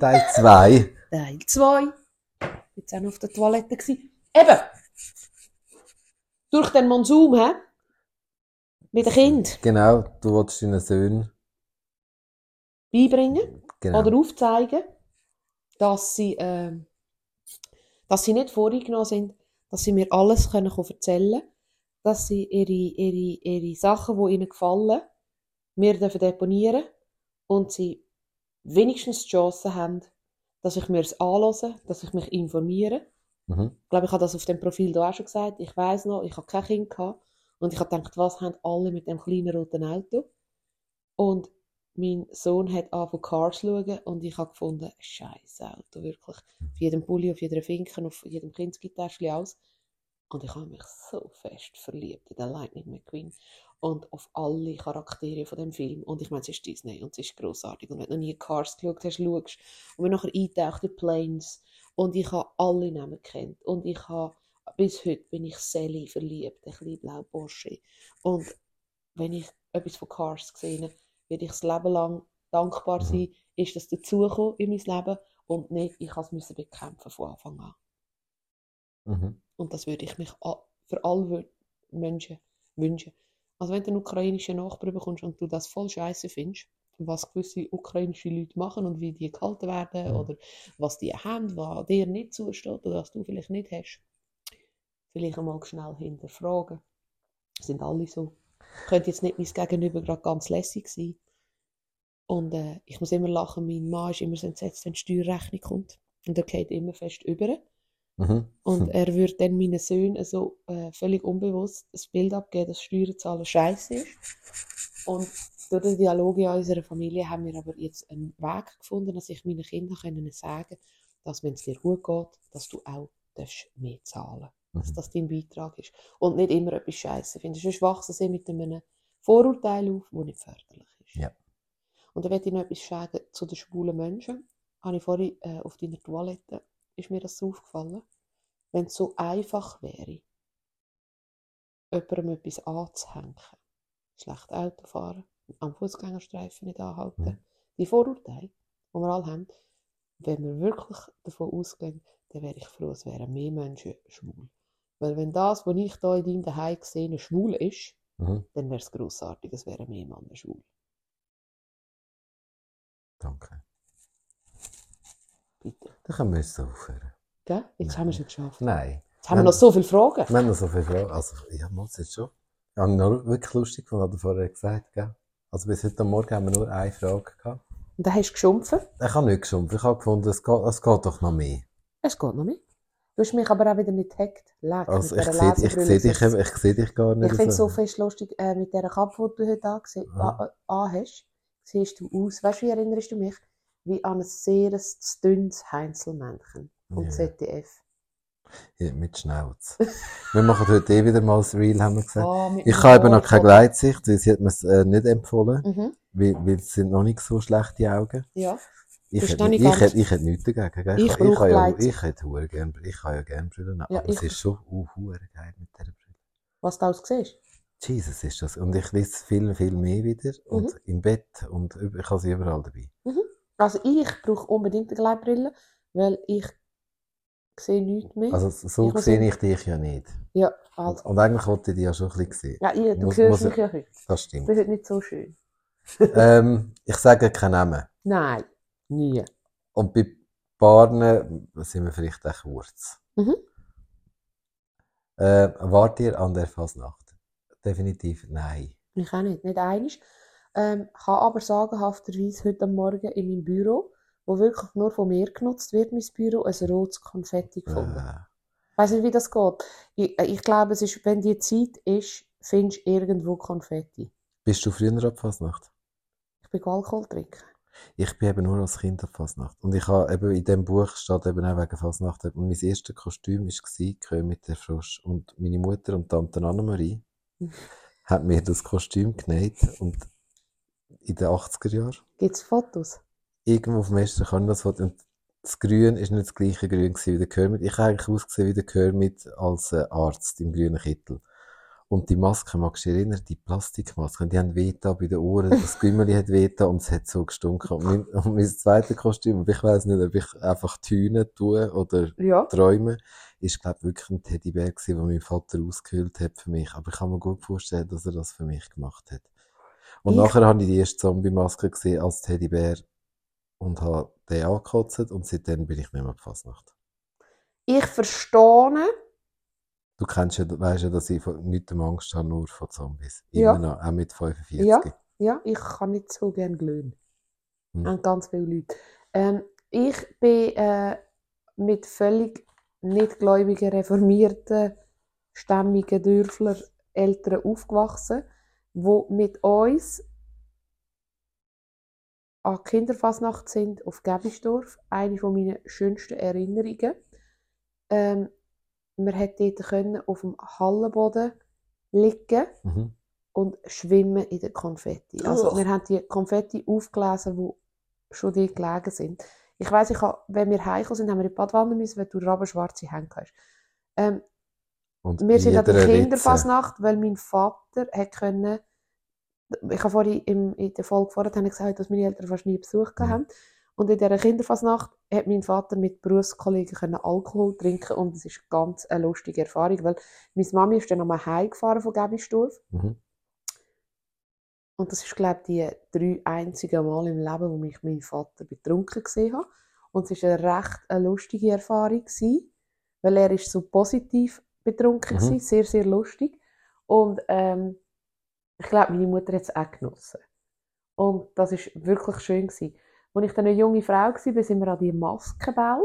Teil 2. Teil 2. Jetzt auch noch auf der Toilette gewesen. Eben. Durch den Monsum, hä? Mit dem Kind Genau, du wolltest deinen Söhnen. beibringen Genau. oder aufzeigen, dass sie, ähm, dass sie nicht vorgenommen sind, dass sie mir alles können erzählen können, dass sie ihre, ihre, ihre Sachen, die ihnen gefallen, mir dürfen deponieren und sie wenigstens die Chance haben, dass ich mir es anhöre, dass ich mich informiere. Mhm. Ich glaube, ich habe das auf dem Profil da auch schon gesagt. Ich weiß noch, ich habe kein Kind gehabt. Und ich habe gedacht, was haben alle mit dem kleinen roten Auto? Und mein Sohn hat angefangen Cars zu schauen und ich habe gefunden, scheiß Auto, wirklich. Auf jedem Pulli, auf jeder Finken, auf jedem Kindsgitarrchen aus. Und ich habe mich so fest verliebt in den Lightning McQueen und auf alle Charaktere von dem Film. Und ich meine, es ist Disney und es ist großartig. Und wenn du noch nie Cars geschaut hast, schaust. Und wenn nachher eintaucht in Planes und ich habe alle Namen kennt und ich habe bis heute bin ich Sally verliebt, ein kleiner blauer Bursche. Und wenn ich etwas von Cars gesehen habe, werde ich das Leben lang dankbar sein, ist das dazugekommen in mein Leben und nicht, ich habe es bekämpfen von Anfang an. Mhm. Und das würde ich mich für alle Menschen wünschen. Also wenn du einen ukrainischen Nachbar bekommst und du das voll scheiße findest, was gewisse ukrainische Leute machen und wie die gehalten werden Mhm. oder was die haben, was dir nicht zusteht oder was du vielleicht nicht hast, vielleicht einmal schnell hinterfragen. Sind alle so. Könnte jetzt nicht mein Gegenüber gerade ganz lässig sein. Und äh, ich muss immer lachen, mein Mann ist immer so entsetzt, wenn die Steuerrechnung kommt. Und er geht immer fest über. Mhm. Und er würde dann meinen Söhnen so äh, völlig unbewusst das Bild abgeben, dass Steuerzahlen scheiße ist. Und durch den Dialog in unserer Familie haben wir aber jetzt einen Weg gefunden, dass ich meinen Kindern können sagen dass wenn es dir gut geht, dass du auch darfst mehr zahlen Dass Mhm. das dein Beitrag ist. Und nicht immer etwas scheiße findest. Sonst wachsen sie mit einem Vorurteil auf, das nicht förderlich ist. Ja. Und dann möchte ich noch etwas sagen zu den schwulen Menschen. Habe ich vorhin äh, auf deiner Toilette, ist mir das so aufgefallen. Wenn es so einfach wäre, jemandem etwas anzuhängen, schlecht Auto fahren, am Fußgängerstreifen nicht anhalten, Mhm. die Vorurteile, die wir alle haben, wenn wir wirklich davon ausgehen, dann wäre ich froh, es wären mehr Menschen schwul. Weil wenn das, was ich da in deinem Daheim gesehen schwul ist, Mhm. dann wäre es grossartig, es wären mehr Männer schwul. Danke. Bitte. Dann können wir jetzt aufhören. Gell? Jetzt Nein. haben wir es nicht geschafft. Nein. Jetzt haben wir noch so viele Fragen. Wir haben noch so viele Fragen. Also, ja, muss jetzt schon. Ich habe noch wirklich lustig was du vorher gesagt gell? Also, bis heute Morgen haben wir nur eine Frage gehabt. Und dann hast du geschumpfen. Ich habe nicht geschumpft. Ich habe gefunden, es geht, es geht doch noch mehr. Es geht noch nicht. Du hast mich aber auch wieder nicht gehackt. Leck, Also, ich sehe ich seh dich, eben- ich sehe dich gar nicht Ich finde es so fest lustig, äh, mit dieser Kappe, die du heute angese- Ja. an- anhast, siehst du aus, weißt du, wie erinnerst du mich? Wie an ein sehr dünnes Heinzelmännchen vom Ja. ZDF. Ja, mit Schnauz. wir machen heute eh wieder mal das Reel, haben wir gesagt. Ah, mit Ich habe eben noch keine. Gleitsicht, weil sie hat mir es äh, nicht empfohlen, Mhm, weil, weil es sind noch nicht so schlechte Augen. ja. Ich hätte, ich, ganz- hätte, ich hätte nichts dagegen. Gell? Ich ich, brauche habe ja, ich hätte hure gern, ich habe ja gerne Brillen, aber es ich- ist schon uh, geil mit dieser Brille. Was du alles siehst. Jesus ist das. Und ich lese viel, viel mehr wieder. Und Mhm. im Bett. Und ich habe sie überall dabei. Also ich brauche unbedingt eine Gleitbrille, weil ich sehe nichts mehr. Also so Ich sehe ich dich ja nicht. ja, also. Und eigentlich wollte ich dich ja schon ein bisschen sehen. Ja, ihr, du Muss- muss- mich ja heute. Das Das stimmt. ist heute nicht so schön. ähm, ich sage keinen Namen. Nein, nie. Und bei Paaren sind wir vielleicht auch kurz. Mhm. Äh, wart ihr an der Fasnacht? Definitiv nein. Ich auch nicht, nicht einig. Ähm, kann aber sagenhafterweise heute Morgen in meinem Büro, wo wirklich nur von mir genutzt wird, mein Büro, ein rotes Konfetti gefunden. Äh, Ich weiß nicht, wie das geht. Ich, äh, ich glaube, es ist, wenn die Zeit ist, findest du irgendwo Konfetti. bist du früher ab Fasnacht? Ich bin Alkohol trinken. Ich bin eben nur als Kind ab Fasnacht. Und ich habe eben in dem Buch steht eben auch wegen Fasnacht. Und mein erstes Kostüm war König mit der Frosch. Und meine Mutter und Tante Annemarie hat mir das Kostüm genäht. Und in den 80er Jahren, Gibt es Fotos? irgendwo auf dem Mester kann das Foto. Und das Grün ist nicht das gleiche Grün wie der Kermit. Ich habe eigentlich ausgesehen wie der Kermit als äh, Arzt im grünen Kittel. Und die Maske, magst du dich erinnern, die Plastikmasken, die haben wehgetan bei den Ohren, das Gümmeli hat wehgetan und es hat so gestunken. Und mein, und mein zweites Kostüm, ich weiss nicht, ob ich einfach Tünen tue oder Ja. träume, ist, glaube ich, wirklich ein Teddybär gewesen, den mein Vater ausgehöhlt hat für mich. Aber ich kann mir gut vorstellen, dass er das für mich gemacht hat. Und Ich- nachher habe ich die erste Zombie-Maske gesehen als Teddybär und habe den angekotzt und seitdem bin ich nicht mehr Fasnacht. Ich verstehe, Du kennst ja, weißt ja, dass ich von nichts Angst habe, nur von Zombies. Ja. Immer noch, auch mit 45. Ja. ja, ich kann nicht so gerne glühen. Hm. An ganz viele Leute. Ähm, ich bin äh, mit völlig nicht gläubigen, reformierten, stämmigen Dörfler Eltern aufgewachsen, wo mit uns an die Kinderfasnacht sind auf Gebisdorf. Eine von meinen schönsten Erinnerungen. Ähm, wir konnten dort können auf dem Hallenboden liegen Mhm. und schwimmen in der Konfetti. Also Ugh. wir haben die Konfetti aufgelesen, die schon dort gelegen sind. Ich weiss, ich hab, wenn wir heimgekommen sind, haben wir in die Badwanne müssen, weil du rabenschwarze Hände hast. Ähm, Und wir sind an der Kinderfasnacht, weil mein Vater hat können, ich habe vorhin im, in der Folge vorher gesagt, dass meine Eltern fast nie Besuch Mhm. haben. Und in dieser Kinderfasnacht hat mein Vater mit Berufskollegen Alkohol trinken und es ist ganz eine lustige Erfahrung, weil meine Mami ist dann nochmal heimgefahren von Gebisdorf Mhm. und das ist, glaube ich, die drei einzigen Mal im Leben, wo mich mein Vater betrunken gesehen hat. Und es war eine recht eine lustige Erfahrung, gewesen, weil er ist so positiv betrunken Mhm. war, sehr, sehr lustig. Und ähm, ich glaube, meine Mutter hat es auch genossen. Und das ist wirklich schön. Gewesen. Als ich dann eine junge Frau war, sind wir an die Maskenball.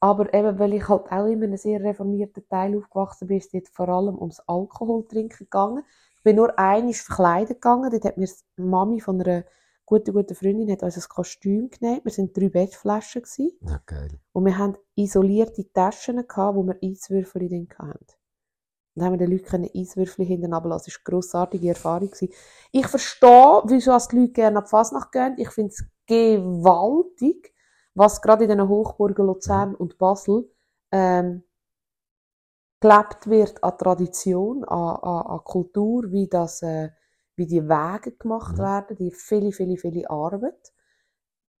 Aber eben, weil ich halt auch in einem sehr reformierten Teil aufgewachsen bin, ist es dort vor allem ums Alkoholtrinken gegangen. Ich bin nur einmal verkleidet gegangen. Dort hat mir die Mami von einer guten, guten Freundin hat uns ein Kostüm genäht. Wir sind drei Bettflaschen gewesen. Ja, geil. Und wir haben isolierte Taschen gehabt, wo wir Eiswürfel drin hatten. Und dann haben wir den Leuten Eiswürfel hinten runterlassen. Das war eine grossartige Erfahrung. gewesen. Ich verstehe, wieso die Leute gerne an die Fasnacht gehen. Ich finde es gewaltig, was gerade in den Hochburgen Luzern und Basel ähm, gelebt wird an Tradition, an, an, an Kultur, wie, das, äh, wie die Wege gemacht Mhm. werden, die viele, viele, viele Arbeit.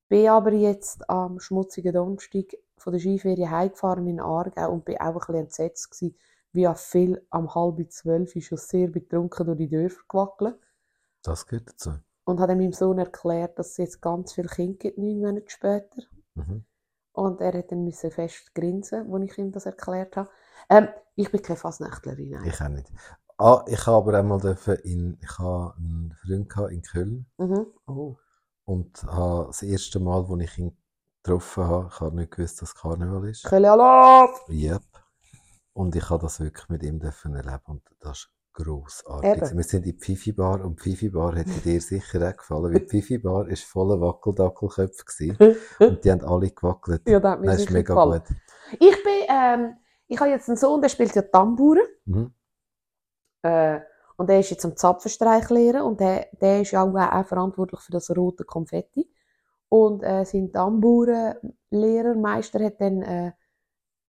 Bin aber jetzt am schmutzigen Donnerstag von der Skiferie heimgefahren in Aargau und bin auch ein bisschen entsetzt gewesen, wie auch viel am halb zwölf schon sehr betrunken durch die Dörfer gewackelt. Das gehört dazu. Und dann meinem Sohn erklärt, dass es jetzt ganz viele Kinder gibt, neun Monate später. Mhm. Und er hat dann müssen fest grinsen, als ich ihm das erklärt habe. Ähm, ich bin keine Fasnächtlerin. nein. Ich auch nicht. Ah, ich habe aber einmal in, ich habe einen Freund in Köln Mhm. Oh. und habe das erste Mal, wo ich ihn getroffen habe, ich habe nicht gewusst, dass Karneval ist. Alarm! Yep. Und ich habe das wirklich mit ihm dürfen erleben und das ist grossartig. Eben. Wir sind in die Pfifi Bar und die Pfifi Bar hätte dir sicher auch gefallen, weil die Pfifi Bar ist voller Wackeldackelköpfe gewesen und die haben alle gewackelt. Ja, das hat mir das ist mega gefallen. gut. Ich bin, ähm, ich habe jetzt einen Sohn, der spielt ja Tambour. Mhm. Äh, und der ist jetzt am Zapfenstreich lehren und der, der ist ja auch, auch verantwortlich für das rote Konfetti. Und äh, sein Tambourenlehrer, Meister, hat dann äh,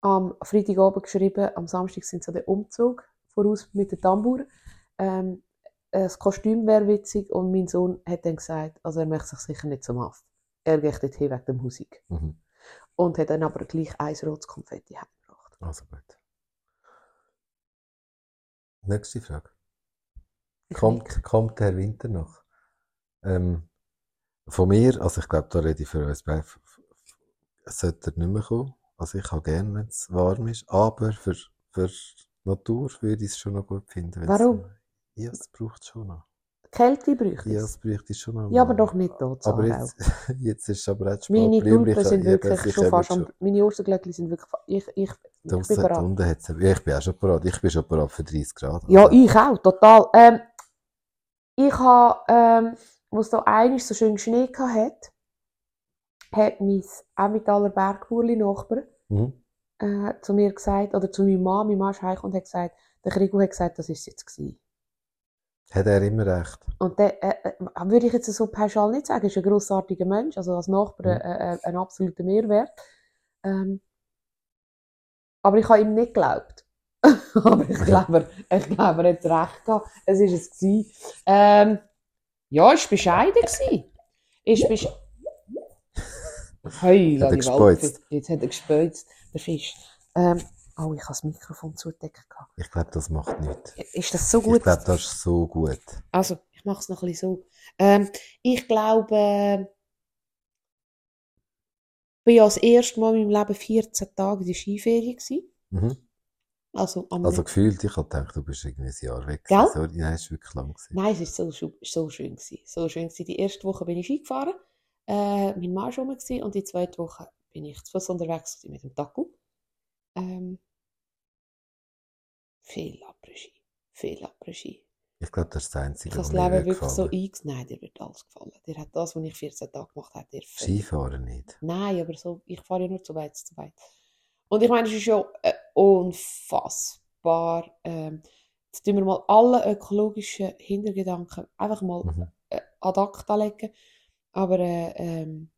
am Freitagabend geschrieben, am Samstag sind sie den Umzug voraus mit den Tambouren. Ähm, das Kostüm wäre witzig und mein Sohn hat dann gesagt, also er möchte sich sicher nicht zum Haft. Er geht dorthin wegen der Musik. Mhm. Und hat dann aber gleich ein rotes Konfetti heimgebracht. Also gut. Nächste Frage. Ich nicke. Kommt, kommt der Winter noch? Ähm, von mir, also ich glaube, da rede ich für uns beide, sollte er nicht mehr kommen. Also ich habe gerne, wenn es warm ist, aber für, für Natur würde ich es schon noch gut finden. Warum? Ja, es braucht schon noch. Kälte bräuchte Ja, es. es bräuchte schon noch. Ja, aber doch nicht dort. Aber jetzt, jetzt ist es aber auch. Meine Tulpen sind wirklich schon fast am, meine Osterglöckchen sind wirklich, ich, ich, ich bin bereit. unten hat's, ja, ich bin auch schon bereit. Ich bin schon bereit für 30 Grad. Ja, ich auch, total. Ähm, ich habe, ähm, wo es da eigentlich so schön Schnee gehabt hat, mein Emmentaler Bergburli Nachbar Mhm. äh, zu mir gesagt, oder zu meiner Mama, meine Mama ist und hat gesagt, der Krigo hat gesagt, das ist es jetzt gewesen. Hat er immer recht? Und der, äh, äh, würde ich jetzt so pauschal nicht sagen, ist ein grossartiger Mensch, also als Nachbar Mhm. äh, äh, ein absoluter Mehrwert. Ähm, aber ich habe ihm nicht geglaubt. aber ich glaube, er- ich glaube, er hat recht gehabt. Es war es. Gewesen. Ähm, ja, es war bescheiden. Gewesen. Ist besch Hey, Hat er gespeuzt? Jetzt hat er gespeuzt, der Fisch. Ähm, oh, ich habe das Mikrofon zugedeckt. gehabt. Ich glaube, das macht nichts. Ist das so Ich gut? glaube, das ist so gut. Also, ich mache es noch ein bisschen so. Ähm, ich glaube, äh, ich war ja das erste Mal in meinem Leben 14 Tage in der Skiferie. Mhm. Also, Also gefühlt, ich habe gedacht, du bist irgendwie ein Jahr weg. Gell? Sorry, nein, es war wirklich lang. Gewesen. Nein, es war so, so schön. Gewesen. So schön gewesen. Die erste Woche bin ich Ski gefahren. Äh, mein Mann rum gewesen, und die zweite Woche bin ich zu Fuß unterwegs mit dem Taco. Ähm, viel Après-Ski. Viel Après-Ski. Ich glaube, das ist das Einzige, Ich habe das was Leben wirklich so gefallen. einges... Nein, dir wird alles gefallen. Dir hat das, was ich 14 Tage gemacht habe, dir völlig Skifahren nicht. Nein, aber so, ich fahre ja nur zu weit, zu weit. Und ich meine, es ist ja äh, unfassbar. Ähm, jetzt tun wir mal alle ökologischen Hintergedanken einfach mal Mhm. äh, ad acta legen. Aber äh, ähm,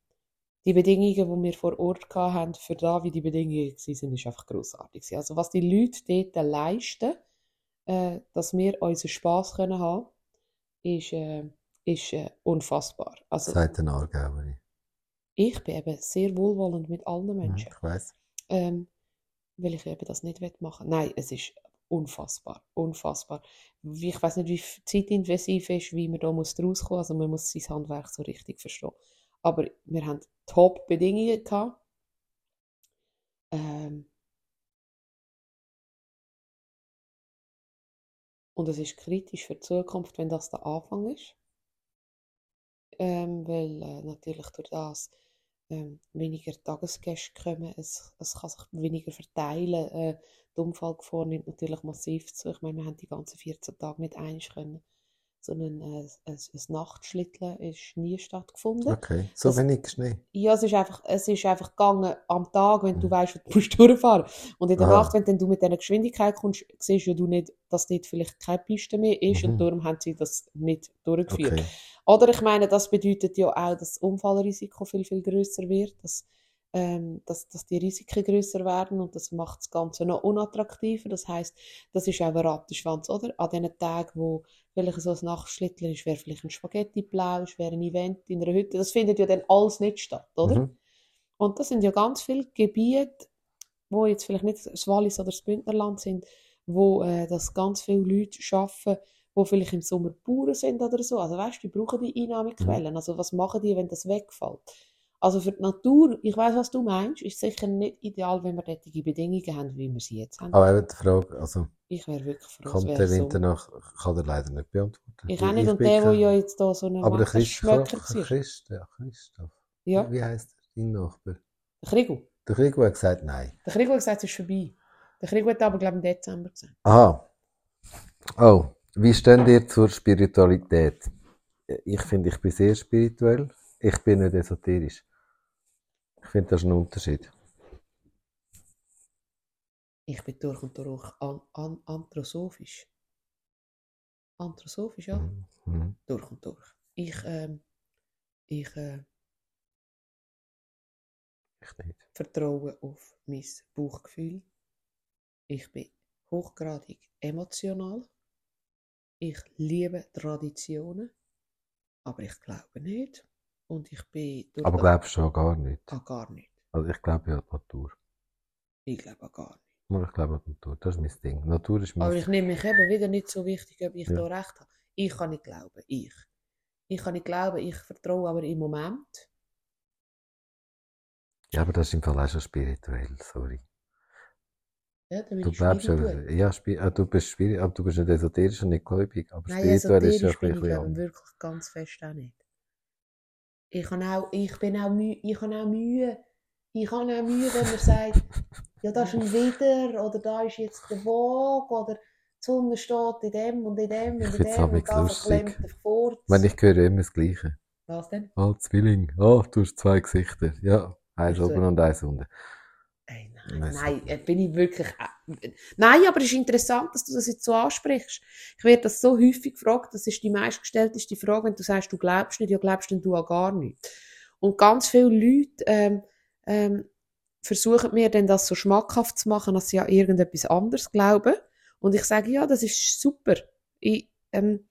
die Bedingungen, die wir vor Ort hatten, für da, wie die Bedingungen waren, sind, ist einfach grossartig. Also was die Leute dort leisten, äh, dass wir unseren Spass können haben, ist, äh, ist äh, unfassbar. Also Sagt ein Aargauerin. ich bin eben sehr wohlwollend mit allen Menschen, Ich weiss. ähm, weil ich eben das nicht will machen. Nein, es ist unfassbar, unfassbar. Ich weiß nicht, wie zeitintensiv ist, wie man da muss draus kommen. Also man muss sein Handwerk so richtig verstehen. Aber wir haben Top-Bedingungen gehabt. Ähm, und es ist kritisch für die Zukunft, wenn das der Anfang ist. Ähm, weil äh, natürlich durch das ähm, weniger Tagesgäste kommen, es, es kann sich weniger verteilen. Äh, die Unfallgefahr nimmt natürlich massiv zu. Ich meine, wir haben die ganzen 14 Tage nicht einig können. So ein, äh, ein, ein Nachtschlitteln ist nie stattgefunden. Okay. So Das- wenig Schnee. Ja, es ist einfach, es ist einfach gegangen am Tag, wenn du Mhm. weißt, wo du musst durchfahren. Und in der Aha. Nacht, wenn dann du mit dieser Geschwindigkeit kommst, siehst ja du nicht, dass dort vielleicht keine Piste mehr ist Mhm. und darum haben sie das nicht durchgeführt. Okay. Oder ich meine, das bedeutet ja auch, dass das Unfallrisiko viel, viel größer wird, dass, ähm, dass, dass die Risiken größer werden und das macht das Ganze noch unattraktiver. Das heißt, das ist auch ein Rattenschwanz, oder? An den Tagen, wo vielleicht so ein Nachtschlittler ist, wäre vielleicht ein Spaghetti-Plausch, wäre ein Event in einer Hütte. Das findet ja dann alles nicht statt, oder? Mhm. Und das sind ja ganz viele Gebiete, wo jetzt vielleicht nicht das Wallis oder das Bündnerland sind, wo äh, das ganz viele Leute arbeiten, wo vielleicht im Sommer Bauern sind oder so. Also weißt du, die brauchen die Einnahmequellen. Also was machen die, wenn das wegfällt? Also für die Natur, ich weiß, was du meinst, ist sicher nicht ideal, wenn wir solche Bedingungen haben, wie wir sie jetzt haben. Aber eben die Frage, also Ich wäre wirklich froh, kommt der so. Winter nach, kann er leider nicht beantworten. Ich auch nicht. Und bin der, der ja jetzt da so eine Aber der Masse Christ, ja, Christoph. Ja, Wie heisst er, dein Nachbar? der Krigo. Der Krigo hat gesagt, nein. Der Krigo hat gesagt, es ist vorbei. Der Krigo hat aber, glaube ich, im Dezember gesagt. Aha. Oh, wie stehen ihr zur Spiritualität? Ich finde, ich bin sehr spirituell. Ich bin nicht esoterisch. Ich finde, das ist ein Unterschied. Ich bin durch und durch an, an, anthroposophisch. Anthroposophisch, ja. Mhm. Mhm. Durch und durch. Ich, ähm, ich äh, Ich nicht. vertraue auf mein Bauchgefühl. Ich bin hochgradig emotional. Ich liebe Traditionen, aber ich glaube nicht. Und ich bin Aber glaubst du an gar nicht? an gar nicht. Also ich glaube ja an die Natur. Ich glaube an gar nicht. Nur ich glaube an die Natur. Das ist mein Ding. Natur ist mein Aber ich nehme mich eben wieder nicht so wichtig, ob ich Ja. da recht habe. Ich kann nicht glauben, ich. Ich kann nicht glauben, ich vertraue aber im Moment. Ja, aber das ist im Fall auch schon spirituell, sorry. Ja, Du glaubst ja, spirituell. ja, ah, du bist spirituell, aber du bist nicht esoterisch und nicht gläubig, aber Nein, spirituell ist ja bin ich glaube wirklich ganz fest auch nicht. Ich, habe auch, ich bin auch Mühe, ich habe auch Mühe, ich habe auch Mühe, wenn man sagt, ja, da ist ein Widder, oder da ist jetzt der Waage, oder die Sonne steht in dem und in dem und in dem auch und da verklemmt der Furz. Ich meine, ich höre immer das Gleiche. Was denn? Ah, Zwilling. Ah, du hast zwei Gesichter. Ja, eins oben und eins unten. Nein, äh, bin ich wirklich. Äh, nein, aber es ist interessant, dass du das jetzt so ansprichst. Ich werde das so häufig gefragt, das ist die meistgestellteste Frage, wenn du sagst, du glaubst nicht, ja, glaubst denn du an gar nichts. Und ganz viele Leute ähm, ähm, versuchen mir dann das so schmackhaft zu machen, dass sie an irgendetwas anderes glauben. Und ich sage, ja, das ist super. Ich, ähm,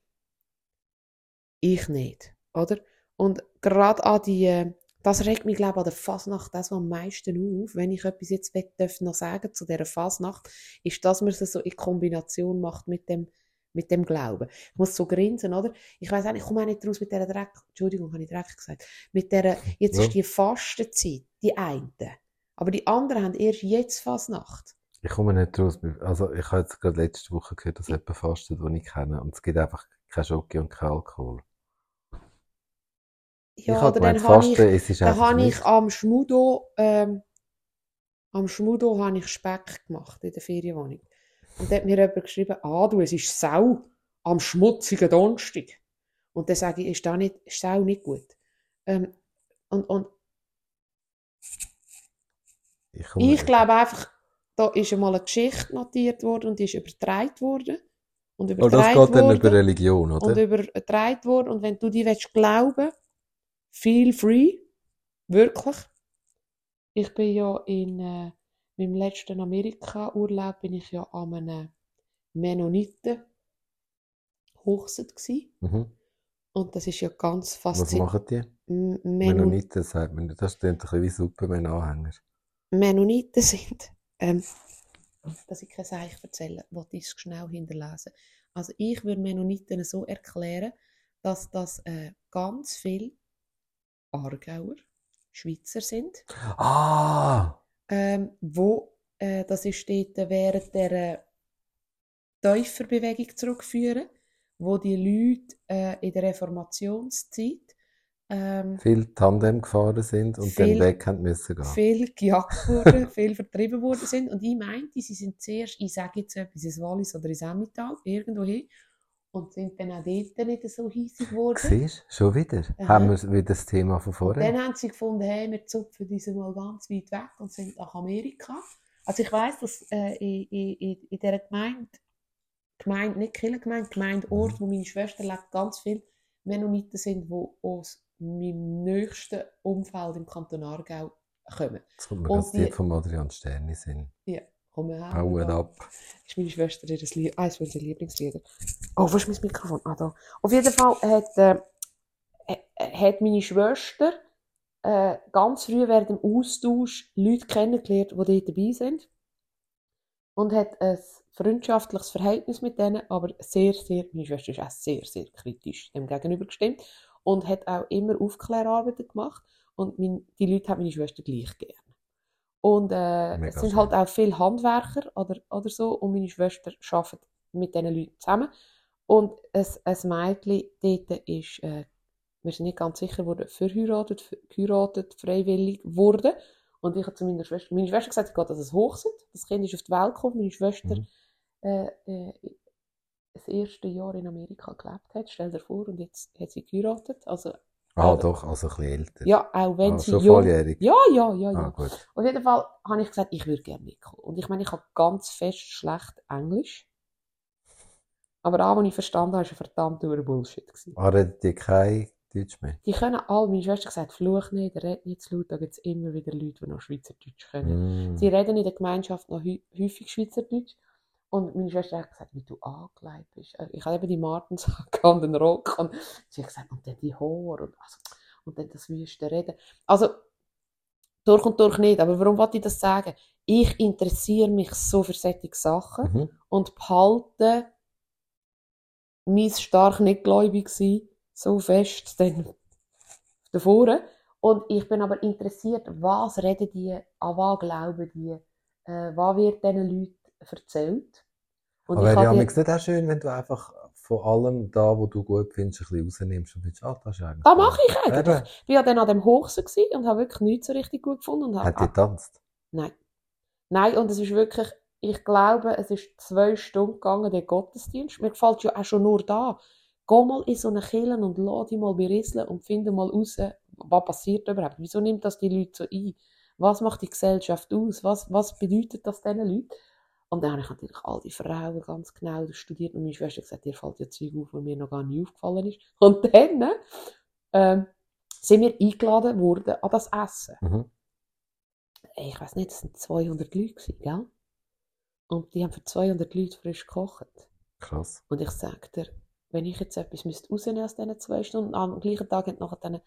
ich nicht, oder? Und gerade an die, äh, das regt mich, glaube ich, an der Fasnacht das am meisten auf, wenn ich etwas jetzt will, darf noch sagen zu dieser Fasnacht, ist, dass man es so in Kombination macht mit dem, mit dem Glauben. Ich muss so grinsen, oder? Ich weiß auch, ich komme auch nicht raus mit dieser Dreck, Entschuldigung, habe ich Dreck gesagt, mit der, jetzt Ja. ist die Fastenzeit, die eine. Aber die anderen haben erst jetzt Fasnacht. Ich komme nicht raus. Also, ich habe jetzt gerade letzte Woche gehört, dass jemand fastet, den ich kenne. Und es gibt einfach kein Schoki und kein Alkohol. Ja, ich oder dann gemeint, habe ich, ist dann habe ich nicht. am Schmudo, ähm, am Schmudo habe ich Speck gemacht in der Ferienwohnung. Und da hat mir jemand geschrieben, ah du, es ist Sau am schmutzigen Donnerstag. Und dann sage ich, ist da nicht, ist Sau nicht gut. Ähm, und, und Ich, ich glaube einfach, da ist einmal eine Geschichte notiert worden und die ist übertragen worden. Und Aber das übertragen geht dann worden. über Religion, und oder? übertragen worden. Und wenn du die willst glauben, feel free, wirklich. Ich bin ja in äh, meinem letzten Amerika-Urlaub bin ich ja an einem Mennoniten Hochzeit gsi Mhm. und das ist ja ganz Was faszinierend. machen die? M- Menno- Mennoniten sagt man. Das klingt ein bisschen wie Superman-Anhänger. Mennoniten sind, ähm, dass ich kein Seich erzähle, wollte ich es schnell hinterlesen. Also ich würde Mennoniten so erklären, dass das äh, ganz viele Aargauer, Schweizer sind, Ah! ähm, wo, äh, das ist dort während der äh, Täuferbewegung zurückführen, wo die Leute äh, in der Reformationszeit ähm, Viel Tandem gefahren sind und Viel- dann weg haben müssen gehen. viel gejagt wurden, viel vertrieben worden sind. Und ich meinte, sie sind zuerst, ich sage jetzt etwas, ins Wallis oder ins Emmental, irgendwo hin, und sind dann auch dort nicht so hiesig geworden. Siehst du? Schon wieder? Aha. Haben wir wieder das Thema von Und vorher? dann haben sie gefunden, hey, wir zupfen diese mal ganz weit weg und sind nach Amerika. Also ich weiss, dass äh, in, in, in dieser Gemeinde, Gemeinde, nicht Kirchengemeinde, Gemeindeort, wo meine Schwester lebt, ganz viele Mennoniten sind, die aus meinem nächsten Umfeld im Kanton Aargau kommen. Jetzt kommt mir Und das die- von Adrian Sterni Sinn. Ja, kommen her. Hauen ab. ist meine Schwester ihr Lied, eines meiner Lieblingslieder. Oh, wo ist mein Mikrofon? Ah, da. Auf jeden Fall hat, äh, äh, hat meine Schwester äh, ganz früh während dem Austausch Leute kennengelernt, die dort dabei sind. Und hat ein freundschaftliches Verhältnis mit denen, aber sehr, sehr, meine Schwester ist auch sehr, sehr kritisch dem gegenüber gestimmt und hat auch immer Aufklärarbeiten gemacht. Und mein, die Leute haben meine Schwester gleich gern. Und äh, Mega es sind schön. halt auch viele Handwerker oder, oder so und meine Schwester arbeitet mit diesen Leuten zusammen. Und ein, ein Mädchen dort ist, äh, wir sind nicht ganz sicher, wurde verheiratet, ver- geheiratet, freiwillig wurde. Und ich habe zu meiner Schwester, meine Schwester gesagt, sie geht an das Hochzeit. Das Kind ist auf die Welt gekommen. Meine Schwester Mhm. äh, äh, das erste Jahr in Amerika gelebt hat. Stell dir vor, und jetzt hat sie geheiratet. Also, Ah, doch, also ein bisschen älter. ja, auch wenn ah, sie schon jung... volljährig. Ja, ja, ja, ja. Ah, gut. Auf jeden Fall habe ich gesagt, ich würde gerne mitkommen. Und ich meine, ich habe ganz fest schlecht Englisch. Aber auch, was ich verstanden habe, war verdammt durer Bullshit. Ah, redet ihr kein Deutsch mehr? Die können alle, meine Schwester gesagt, fluch nicht, red nicht zu laut, da gibt es immer wieder Leute, die noch Schweizerdeutsch können. Mm. Sie reden in der Gemeinschaft noch häufig Schweizerdeutsch. Und meine Schwester hat gesagt, wie du angelegt bist. Äh, Ich habe eben die Martensjacke und den Rock. Und sie hat gesagt, und dann die Haare und, also, und dann das wüste Reden. Also, durch und durch nicht. Aber warum wollte ich das sagen? Ich interessiere mich so für solche Sachen Mhm. und behalte mein stark nicht gläubig sein so fest dann davor. Und ich bin aber interessiert, was reden die, an was glauben die, äh, was wird diesen Leuten erzählt. Und Aber ich ja die- manchmal nicht auch schön, wenn du einfach von allem da, wo du gut findest, ein bisschen rausnimmst und findest, ah, das ist eigentlich das mache ich eigentlich. Eben. Ich war ja dann an dem Hochsee und habe wirklich nichts so richtig gut gefunden. Und Hat die getanzt? Nein. Nein, und es ist wirklich, ich glaube, es ist zwei Stunden gegangen, der Gottesdienst. Mir gefällt ja auch schon nur da. Geh mal in so eine Kirche und lass dich mal berieseln und finde mal raus, was passiert überhaupt. Wieso nimmt das die Leute so ein? Was macht die Gesellschaft aus? Was, was bedeutet das diesen Leuten? Und dann habe ich natürlich all die Frauen ganz genau studiert und meine Schwester hat gesagt, dir fällt ja Zeug auf, was mir noch gar nicht aufgefallen ist. Und dann ähm, sind wir eingeladen worden an das Essen. Mhm. Ich weiß nicht, das waren 200 Leute, gewesen, gell? Und die haben für 200 Leute frisch gekocht. Krass. Und ich sage dir, wenn ich jetzt etwas müsste rausnehmen aus diesen zwei Stunden, am gleichen Tag hat nachher dann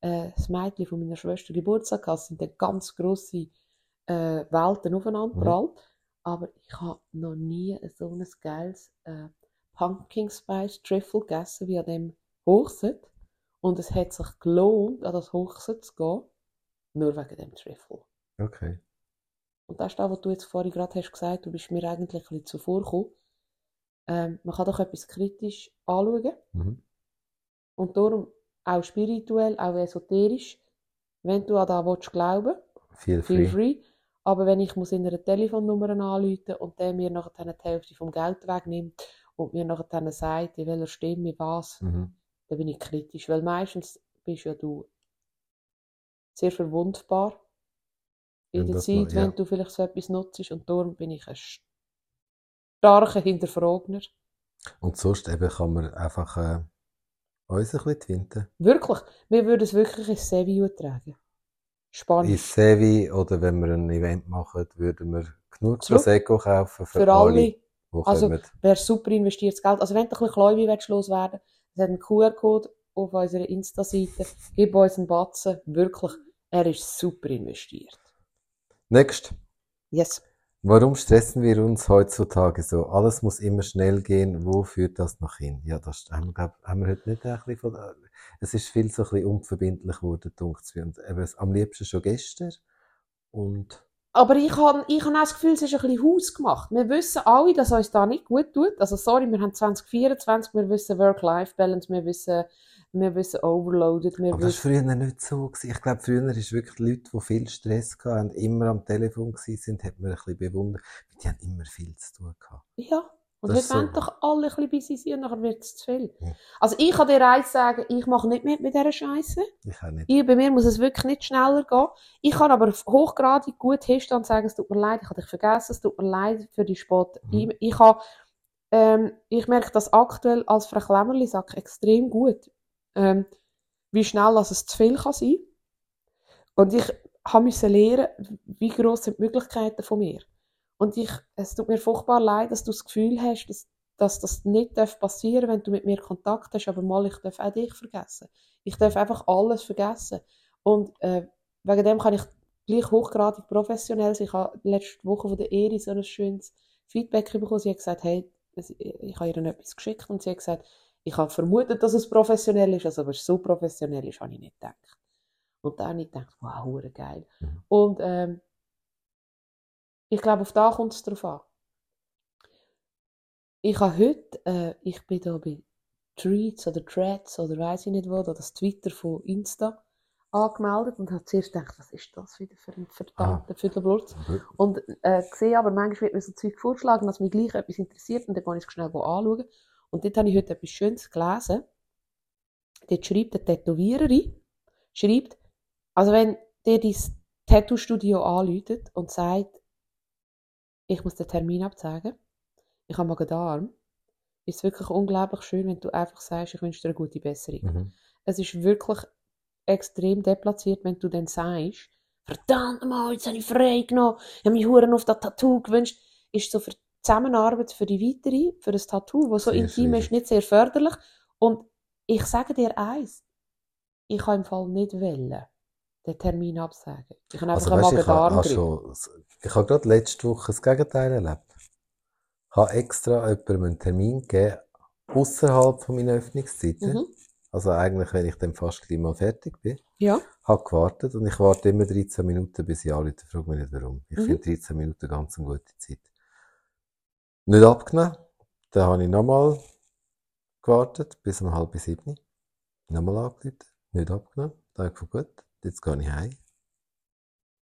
äh, das Mädchen von meiner Schwester Geburtstag gehabt, es sind dann ganz grosse äh, Welten aufeinander Mhm. prallt. Aber ich habe noch nie so ein geiles äh, Pumpkin Spice Trüffel gegessen wie an dem Hochset. Und es hat sich gelohnt, an das Hochset zu gehen, nur wegen dem Trüffel. Okay. Und das ist das, was du jetzt vorhin gerade hast gesagt, du bist mir eigentlich ein bisschen zuvor gekommen. Ähm, man kann doch etwas kritisch anschauen Mhm. und darum auch spirituell, auch esoterisch, wenn du an das willst glauben Feel feel free. free. Aber wenn ich muss in einer Telefonnummer anrufen und der mir nachher die Hälfte vom Geld wegnimmt und mir nachher sagt, in welcher Stimme was, Mhm. dann bin ich kritisch. Weil meistens bist ja du sehr verwundbar in der Zeit, mal- ja. wenn du vielleicht so etwas nutzt. Und darum bin ich ein starker Hinterfragner. Und sonst eben kann man einfach äh, uns ein bisschen twinten. Wirklich, wir würden es wirklich ins Sevilla tragen. In Spanisch. Sevi oder wenn wir ein Event machen, würden wir genug. Prosecco kaufen für, Für alle. die Also, wäre super investiertes Geld. Also wenn du ein bisschen Kläubi willst loswerden es hat einen QR-Code auf unserer Insta-Seite. Gib uns einen Batzen. Wirklich, er ist super investiert. Next. Yes. Warum stressen wir uns heutzutage so? Alles muss immer schnell gehen. Wo führt das noch hin? Ja, das haben wir, glaub, haben wir heute nicht ein bisschen von, es ist viel so ein bisschen unverbindlich geworden, dunkt Und eben am liebsten schon gestern. Und, Aber ich habe ich hab auch das Gefühl, es ist ein bisschen hausgemacht. Wir wissen alle, dass uns da nicht gut tut. Also sorry, wir haben 2024, wir wissen Work-Life-Balance, wir wissen, wir wissen Overloaded, wir aber das war früher nicht so. Gewesen. Ich glaube, früher ist wirklich Leute, die viel Stress hatten, immer am Telefon sind, hat man ein bisschen bewundert. Die haben immer viel zu tun gehabt. Ja, und Das heute ist so. wollen doch alle ein bisschen busy sein und nachher wird es zu viel. Ja. Also ich kann dir eins sagen, ich mache nicht mit mit dieser Scheiße. Ich auch nicht. Ich, bei mir muss es wirklich nicht schneller gehen. Ich kann aber hochgradig gut hinstehen und sagen, es tut mir leid, ich habe dich vergessen, es tut mir leid für die Sport. Mhm. Ich, ich, habe, ähm, ich merke das aktuell als Frau Klemmerli sagt extrem gut, ähm, wie schnell dass es zu viel kann sein. Und ich müssen lernen, wie groß sind die Möglichkeiten von mir. Und ich, es tut mir furchtbar leid, dass du das Gefühl hast, dass, dass das nicht darf passieren wenn du mit mir Kontakt hast, aber mal, ich darf auch dich vergessen. Ich darf einfach alles vergessen. Und äh, wegen dem kann ich gleich hochgradig professionell sein. Ich habe letzte Woche von der Eri so ein schönes Feedback bekommen. Sie hat gesagt, hey, ich habe ihr etwas geschickt und sie hat gesagt, ich habe vermutet, dass es professionell ist, also, aber es so professionell ist, habe ich nicht gedacht. Und dann habe ich gedacht, wow, geil. Mhm. Und ähm, ich glaube, auf da kommt es drauf an. Ich habe heute, äh, ich bin da bei Tweets oder Threads oder weiß ich nicht wo, da das Twitter von Insta angemeldet und habe zuerst gedacht, was ist das wieder für ein verdammter Viertelblutz? Und äh, gesehen, aber manchmal wird mir so Zeug vorgeschlagen, dass mich gleich etwas interessiert und dann gehe ich es schnell anschauen. Und dort habe ich heute etwas Schönes gelesen. Dort schreibt eine Tätowiererin, schreibt, also wenn dir dein Tattoo-Studio anläutet und sagt, ich muss den Termin absagen, ich habe Magen-Darm, ist es wirklich unglaublich schön, wenn du einfach sagst, ich wünsche dir eine gute Besserung. Mhm. Es ist wirklich extrem deplatziert, wenn du dann sagst, verdammt mal, jetzt habe ich frei genommen, ich habe mich Huren auf das Tattoo gewünscht, ist so für die Zusammenarbeit für die weitere, für das Tattoo, das so Sehr intim schwierig. ist, nicht sehr förderlich. Und ich sage dir eins, ich kann im Fall nicht wählen, den Termin absagen. Ich habe einfach Also, weißt, einen ich schon, ich habe gerade letzte Woche das Gegenteil erlebt. Ich habe extra jemandem einen Termin gegeben, außerhalb von meiner Öffnungszeiten. Mhm. Also eigentlich, wenn ich dann fast gleich mal fertig bin. Ja, Habe gewartet und ich warte immer 13 Minuten, bis ich anrufe. Frag mich nicht warum. Ich Mhm. finde 13 Minuten ganz eine gute Zeit. Nicht abgenommen. Dann habe ich nochmal gewartet, bis um halb sieben. Nochmal angerufen. Nicht abgenommen. Dann habe ich gedacht, gut, jetzt gehe ich heim.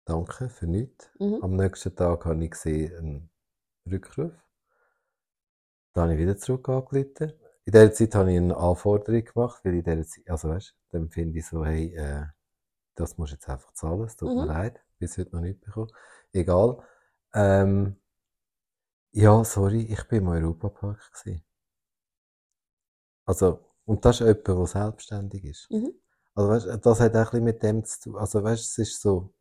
Danke für nichts. mhm. Am nächsten Tag habe ich gesehen einen Rückruf. Dann habe ich wieder zurück angerufen. In dieser Zeit habe ich eine Anforderung gemacht, weil in dieser Zeit, also weißt, dann finde ich so, hey, äh, das musst du jetzt einfach zahlen, es tut mir Mhm. leid, bis heute noch nicht bekommen. Egal. Ähm, ja, sorry, ich bin im Europapark gewesen. Also, und das ist jemand, der selbstständig ist. Mhm. Also, weißt, das hat auch ein bisschen mit dem zu tun. Also, weißt, es ist so,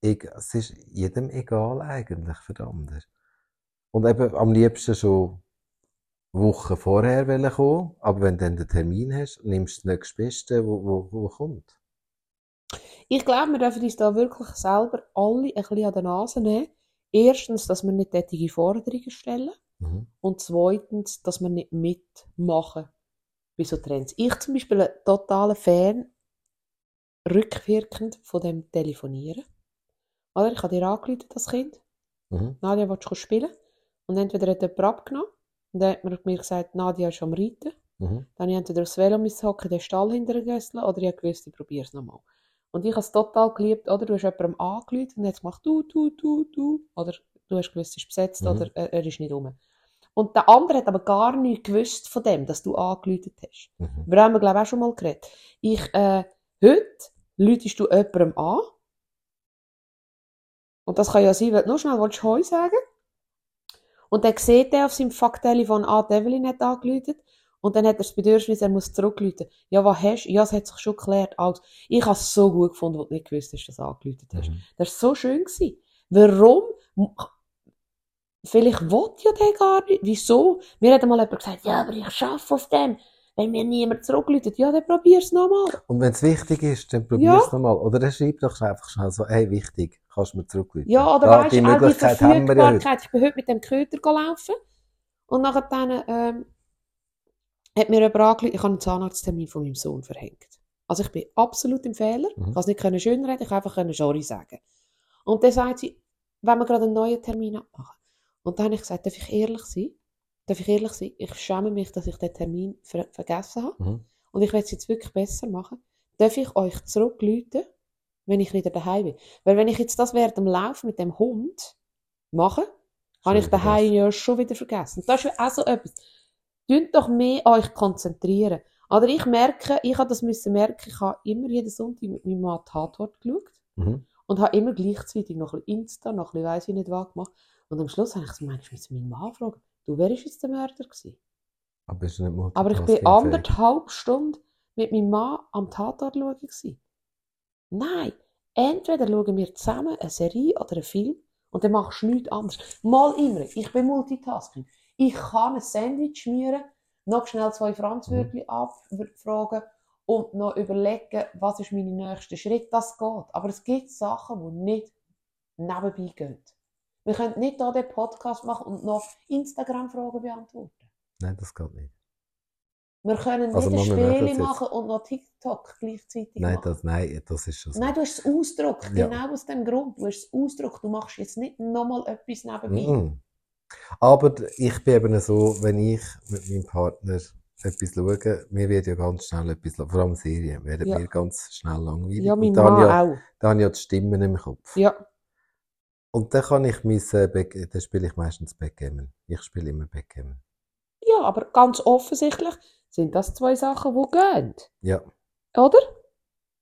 es ist jedem egal eigentlich den anderen. Und eben am liebsten schon Wochen vorher wollen kommen, aber wenn du dann den Termin hast, nimmst du das nächstbeste, wo, wo, wo kommt. Ich glaube, wir dürfen uns da wirklich selber alle ein bisschen an der Nase nehmen. Erstens, dass wir nicht tätige Forderungen stellen. Mhm. Und zweitens, dass wir nicht mitmachen bei so Trends. Ich zum Beispiel ein totaler Fan, rückwirkend von dem Telefonieren. Oder? Ich habe dir angerufen, das Kind. Mhm. Nadia, willst du spielen? Und entweder hat jemand abgenommen und dann hat man mir gesagt, Nadia ist am Reiten. Mhm. Dann habe ich entweder aufs Velo hocken, den Stall hintergegessen oder ich habe gewusst, ich probiere es nochmal. Und ich habe es total geliebt, oder? Du hast jemandem angerufen und jetzt gemacht, du, du, du, du. Oder du hast gewusst, es ist besetzt Mhm. oder er, er ist nicht rum. Und der andere hat aber gar nichts gewusst von dem, dass du angerufen hast. Mhm. Wir haben, glaube ich, auch schon mal geredet. Ich, äh, heute läutest du jemandem an. Und das kann ja sein, weil du nur schnell willst Heu sagen Und dann sieht er auf seinem Fuck-Telefon an, die Evelyn hat angeläutet. Und dann hat er das Bedürfnis, er muss zurückläuten. Ja, was hast du? Ja, es hat sich schon geklärt. Also, ich habe es so gut gefunden, als du nicht gewusst hast, dass du angeläutet hast. Mhm. Das war so schön. Gewesen. Warum? Vielleicht will ja der gar nicht. Wieso? Mir hat einmal jemand gesagt, ja, aber ich arbeite auf dem. Wenn mir niemand zurückläutet, ja, dann probier's nochmal. Und wenn es wichtig ist, dann probier es nochmal. Oder dann schreib doch einfach schnell so, hey, wichtig, kannst du mir zurückrufen. Ja, oder Da, weißt die auch die Möglichkeit haben wir ja heute. Ich bin heute mit dem Köter laufen. Und nachher dann, ähm, hat mir jemand angerufen, ich habe einen Zahnarzttermin von meinem Sohn verhängt. Also ich bin absolut im Fehler. Mhm. Ich kann es nicht können schön reden, ich kann einfach können sorry sagen. Und dann sagt sie, wenn wir gerade einen neuen Termin abmachen. Und dann habe ich gesagt, darf ich ehrlich sein? Darf ich ehrlich sein? Ich schäme mich, dass ich den Termin ver vergessen habe. Mhm. Und ich will es jetzt wirklich besser machen. Darf ich euch zurückrufen, wenn ich wieder daheim bin? Weil wenn ich jetzt das während dem Lauf mit dem Hund mache, habe ich daheim ja schon wieder vergessen. Das ist ja auch so etwas. Tönt doch mehr euch konzentrieren. Oder ich merke, ich habe das müssen merken, ich habe immer jeden Sonntag mit meinem Mann Tatort geschaut Mhm. und habe immer gleichzeitig noch ein bisschen Insta, noch ein bisschen weiss ich nicht was gemacht. Und am Schluss habe ich so, Mensch, ich muss meinen Mann fragen, du, wer ist jetzt der Mörder gewesen? Aber bist du nicht Aber ich bin anderthalb Stunden mit meinem Mann am Tatort schauen. Nein, entweder schauen wir zusammen eine Serie oder einen Film und dann machst du nichts anderes. Mal immer, ich bin Multitasking. Ich kann ein Sandwich schmieren, noch schnell zwei Franzwürstchen abfragen und noch überlegen, was ist mein nächster Schritt. Das geht. Aber es gibt Sachen, die nicht nebenbei gehen. Wir können nicht hier den Podcast machen und noch Instagram-Fragen beantworten. Nein, das geht nicht. Wir können Also, nicht wir machen und noch TikTok gleichzeitig Nein, machen. das, nein, das ist schon so. Nein, du hast es ausgedruckt. Ja. Genau aus dem Grund. Du hast es ausgedruckt. Du machst jetzt nicht nochmal etwas nebenbei. Mhm. Aber ich bin eben so, wenn ich mit meinem Partner etwas schaue, mir wird ja ganz schnell etwas, vor allem Serien, werden Ja. mir ganz schnell langweilig. Ja, mein Und da habe ich Mann ja, auch. da habe ich ja die Stimmen im Kopf. Ja, Und dann kann ich mein, äh, dann spiele ich meistens Backgammon. Ich spiele immer Backgammon. ja, aber ganz offensichtlich sind das zwei Sachen, die gehen. Ja. Oder?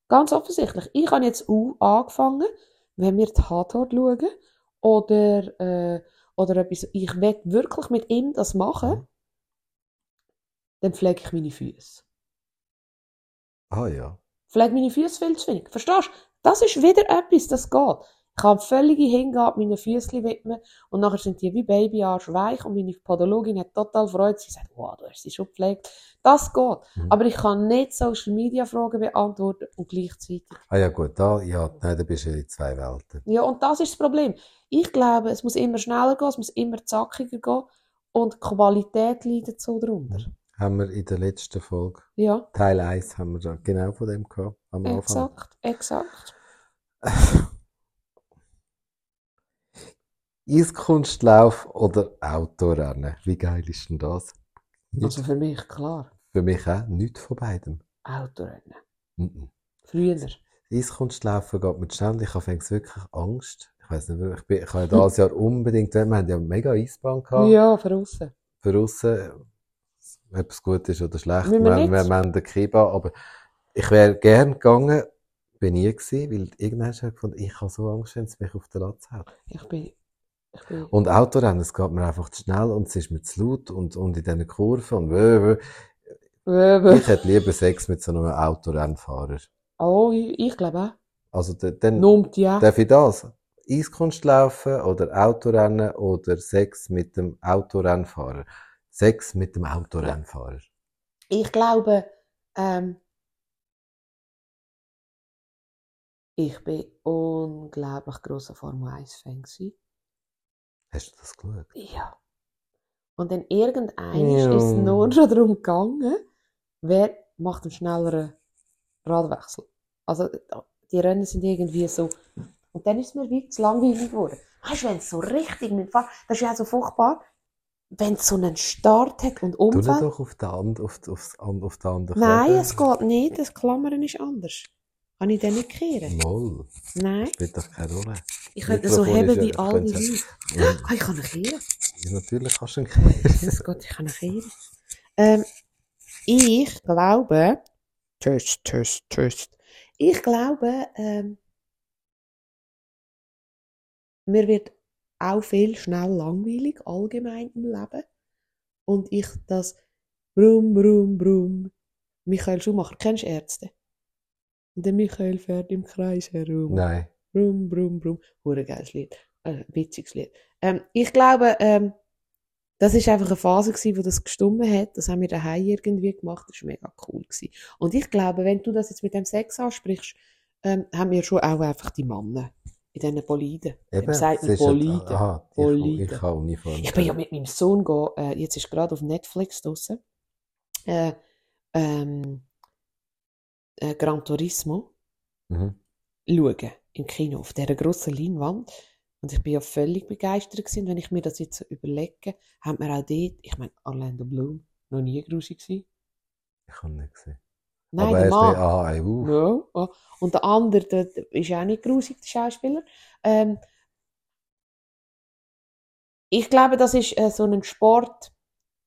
Ganz offensichtlich. Ich habe jetzt auch angefangen, wenn wir Tatort schauen oder, äh, oder etwas, ich will wirklich mit ihm das machen, Mhm. dann pflege ich meine Füße. Ah ja. Pflege meine Füße viel zu wenig. Verstehst du? Das ist wieder etwas, das geht. Ich kann völlige Hingabe meinen Füßchen widmen und nachher sind die wie Babyarsch weich und meine Podologin hat total Freude. Sie sagt, wow, du hast sie schon gepflegt. Das geht. Mhm. Aber ich kann nicht Social Media Fragen beantworten und gleichzeitig. Ah ja, gut, da, ja, nein, da bist du in zwei Welten. Ja, und das ist das Problem. Ich glaube, es muss immer schneller gehen, es muss immer zackiger gehen und die Qualität leidet so darunter. Haben wir in der letzten Folge, Ja, Teil 1, haben wir da genau von dem gehabt, am Anfang. exakt, exakt. Eiskunstlauf oder Autorennen? Wie geil ist denn das? Nicht, Also für mich, klar, für mich auch nichts von beidem. Autorennen. Mhm. Früher. Eiskunstlaufen geht mir ständig, ich habe wirklich Angst. Ich weiß nicht, ich, bin, ich habe ja dieses Jahr unbedingt, wir haben ja eine mega Eisbahn gehabt. Ja, für aussen. Für aussen, ob es gut ist oder schlecht, wir, wir wir, haben den Kiba, aber ich wäre gern gegangen, bin nie gewesen, weil irgendwann habe ich gefunden, ich habe so Angst, wenn es mich auf den Latz hat. Ich bin, ich bin, Und Autorennen, es geht mir einfach zu schnell und es ist mir zu laut und, und in diesen Kurven und wö, wö. Ich hätte lieber Sex mit so einem Autorennfahrer. oh, ich, ich glaube auch. Also, dann Nummt ja. darf ich das? Eiskunst laufen oder Autorennen oder Sex mit dem Autorennfahrer? Sex mit dem Autorennfahrer. Ich glaube, ähm, ich bin unglaublich grosser Formel 1-Fan gewesen. Hast du das geschaut? Ja. Und dann irgendein Ja. ist es nur schon darum gegangen, wer macht einen schnelleren Radwechsel. Also, die Rennen sind irgendwie so. Und dann ist es mir wie zu langweilig geworden. Weißt du, wenn es so richtig mit Fahr- das ist ja auch so furchtbar, wenn es so einen Start hat und nicht Umfeld. doch auf der And, auf, auf der andere Nein, es geht nicht. Das Klammern ist anders. Kann ich den nicht kehren? Moll. Nein. Spielt doch keine Rolle. Ich könnte so Mikrofon heben wie all die könntest Leute. Ah, ich kann ihn kehren. ja, natürlich kannst du ihn kehren. Jesus Gott, ich kann ihn kehren. Ähm, ich glaube, Test, Test, Test. Ich glaube, ähm, mir wird auch viel schnell langweilig, allgemein im Leben. Und ich das Brum, Brum, Brum. Michael Schumacher, kennst du Ärzte? Und der Michael fährt im Kreis herum. Nein. Brum, brum, brum. Hure geiles Lied. Äh, witziges Lied. Ähm, ich glaube, ähm, das ist einfach eine Phase gewesen, wo das gestummen hat. Das haben wir daheim irgendwie gemacht. Das war mega cool gewesen. Und ich glaube, wenn du das jetzt mit dem Sex ansprichst, ähm, haben wir schon auch einfach die Männer in diesen Boliden. Eben, sagt man es ist ja- Boliden. Aha, ich, Boliden. ich habe Uniform. Ich bin ja mit meinem Sohn go, äh, jetzt ist gerade auf Netflix draussen, äh, ähm, äh, Gran Turismo Mhm. schauen im Kino auf dieser grossen Leinwand. Und ich bin ja völlig begeistert gewesen. Wenn ich mir das jetzt so überlege, haben wir auch dort, ich meine, Orlando Bloom, noch nie grusig gewesen. Ich habe nicht gesehen. Nein, Aber der er Mann. bei AEU. Ja, ja. Und der andere, der, der ist auch nicht grusig, der Schauspieler. Ähm, ich glaube, das ist äh, so ein Sport.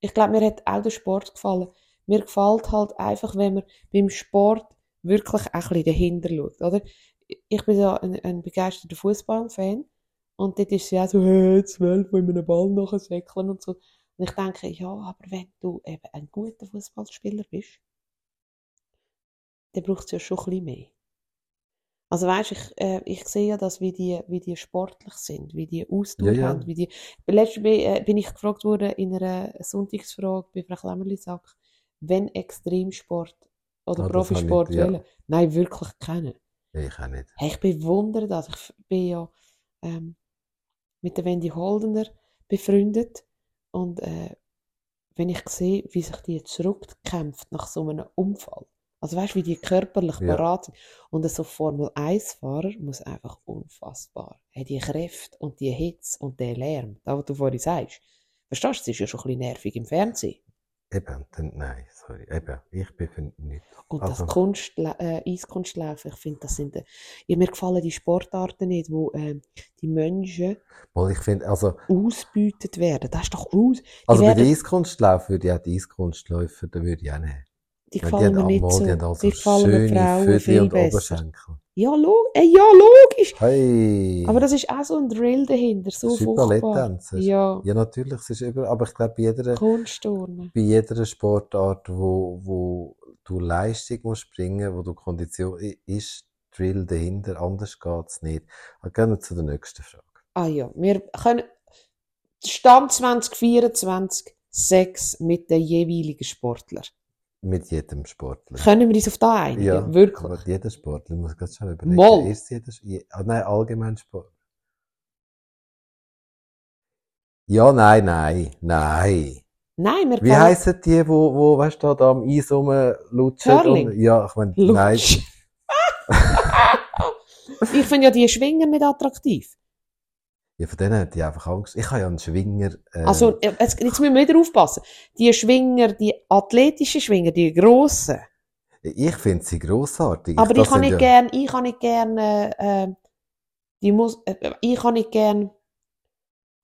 Ich glaube, mir hat auch der Sport gefallen. Mir gefällt halt einfach, wenn man beim Sport wirklich auch ein bisschen dahinter schaut, oder? Ich bin ja ein, ein begeisterter Fußballfan und dort ist ja so, hey, zwölf, wo in einem Ball nachsäckeln und so. Und ich denke, ja, aber wenn du eben ein guter Fußballspieler bist, dann braucht es ja schon ein bisschen mehr. Also weißt, ich, äh, ich sehe ja das, wie die, wie die sportlich sind, wie die Ausdauer Ja, ja. haben, wie die. Letztes bin, äh, bin ich gefragt worden in einer Sonntagsfrage bei Frau Klemmerli-Sack, wenn Extremsport oder das Profisport ich- ja. wählen. Nein, wirklich kennen. Ich auch nicht. Hey, ich bewundere das. Ich bin ja ähm, mit der Wendy Holdener befreundet und äh, wenn ich sehe, wie sich die zurückkämpft nach so einem Unfall, also weißt du, wie die körperlich Ja. parat sind und so Formel 1-Fahrer muss einfach unfassbar, hey, die Kräfte und die Hitze und der Lärm, da was du vorhin sagst, verstehst du, das ist ja schon ein bisschen nervig im Fernsehen. Eben, dann, nein, sorry. Eben, ich bin für nicht. Und Also- das Kunstla äh, Eiskunstlaufen, ich finde, das sind, äh, ja, mir gefallen die Sportarten nicht, wo ähm, die Menschen Weil ich finde, also, ausbeutet werden. Das ist doch aus. Die, also bei werden, der Eiskunstlauf würde ich auch die Eiskunstläufer, da würde ich auch nehmen. die gefallen mir haben nicht mal- so. Die also die gefallen mir schöne Frauen viel und besser. Oberschenkel. Ja, log äh, ja, logisch. Hey! Aber das ist auch so ein Drill dahinter, so Das ist furchtbar. Ja, Ja, natürlich, es ist über, aber ich glaube, bei jeder, Kunstturnen. bei jeder Sportart, wo, wo du Leistung musst bringen, wo du Kondition, ist Drill dahinter, anders geht's nicht. Aber gehen wir zu der nächsten Frage. Ah ja, wir können Stand 2024 Sex mit den jeweiligen Sportlern. Mit jedem Sportler. Können wir uns auf da einigen? Ja, Wirklich? Mit jedem Sportler, ich muss ganz schnell überlegen. Mal. Ist jeder, je, ah, nein, allgemein Sport. Ja, nein, nein, nein. Nein, wir Wie heissen die, wo, wo, weißt du, da am Eis rumlutschen? Curling. Und, ja, ich meine, nein. Ich finde ja die Schwinger nicht attraktiv. Ja, von denen hätte ich einfach Angst. Ich habe ja einen Schwinger, äh, Also, äh, jetzt, jetzt müssen wir wieder aufpassen. Die Schwinger, die athletischen Schwinger, die grossen. ich finde sie grossartig. Aber ich kann nicht ja, gern, ich kann nicht gern, äh, äh, die muss, äh, ich kann nicht gern,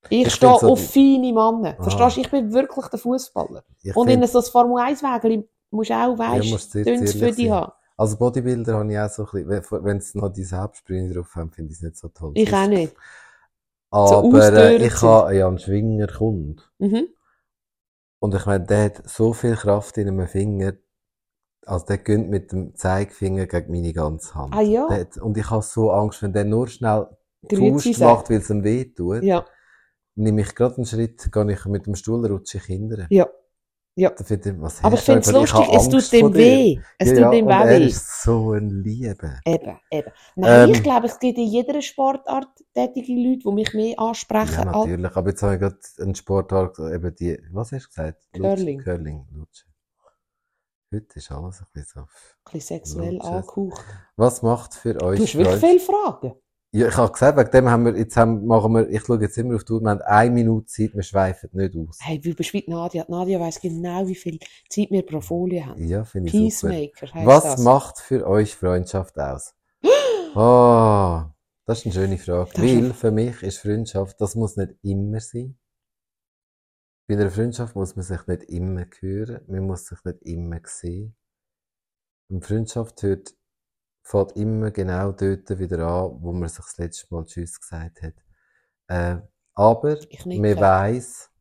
ich, Ich stehe so auf die- feine Männer. Aha. Verstehst du? Ich bin wirklich der Fußballer. Und find- in so ein Formel 1 Wägel musst du auch, weißt, sehr dünnes für dich haben. Also Bodybuilder habe ich auch so ein bisschen, wenn sie noch die Selbstsprühe drauf haben, finde ich es nicht so toll. Ich auch nicht. Aber äh, ich habe ja einen Schwingerkund. Mhm. Und ich meine, der hat so viel Kraft in einem Finger, also der gönnt mit dem Zeigefinger gegen meine ganze Hand. Ah ja? Hat, und ich habe so Angst, wenn der nur schnell sagt. macht, weil es ihm weh tut, Ja, nehme ich gerade einen Schritt, gehe ich mit dem Stuhl rutsche ich hinterher. ja. Ja. Ich, was Aber ich finde es lustig, es tut dem weh. Es ja, tut ja, dem und auch er weh. ist so ein Liebe. Eben, eben. Nein, Ähm, ich glaube, es gibt in jeder Sportart tätige Leute, die mich mehr ansprechen Ja, als natürlich. Aber jetzt habe ich gerade einen Sportart, eben die, was hast du gesagt? Curling. Lutschen, Curling, Lutschen. Heute ist alles ein bisschen so. ein bisschen sexuell angehaucht. Was macht für euch Du hast wirklich viele Fragen. Ja, ich habe gesagt, wegen dem haben wir, jetzt haben, machen wir, ich schaue jetzt immer auf die Uhr, wir haben eine Minute Zeit, wir schweifen nicht aus. Hey, wie die Nadia. Nadia weiss genau, wie viel Zeit wir pro Folie haben. Ja, finde ich super. Peacemaker heisst Was das. macht für euch Freundschaft aus? Oh, das ist eine schöne Frage. Das Weil für mich ist Freundschaft, das muss nicht immer sein. Bei einer Freundschaft muss man sich nicht immer hören, man muss sich nicht immer sehen. Und Freundschaft hört, fängt immer genau dort wieder an, wo man sich das letzte Mal Tschüss gesagt hat. Äh, aber man weiss,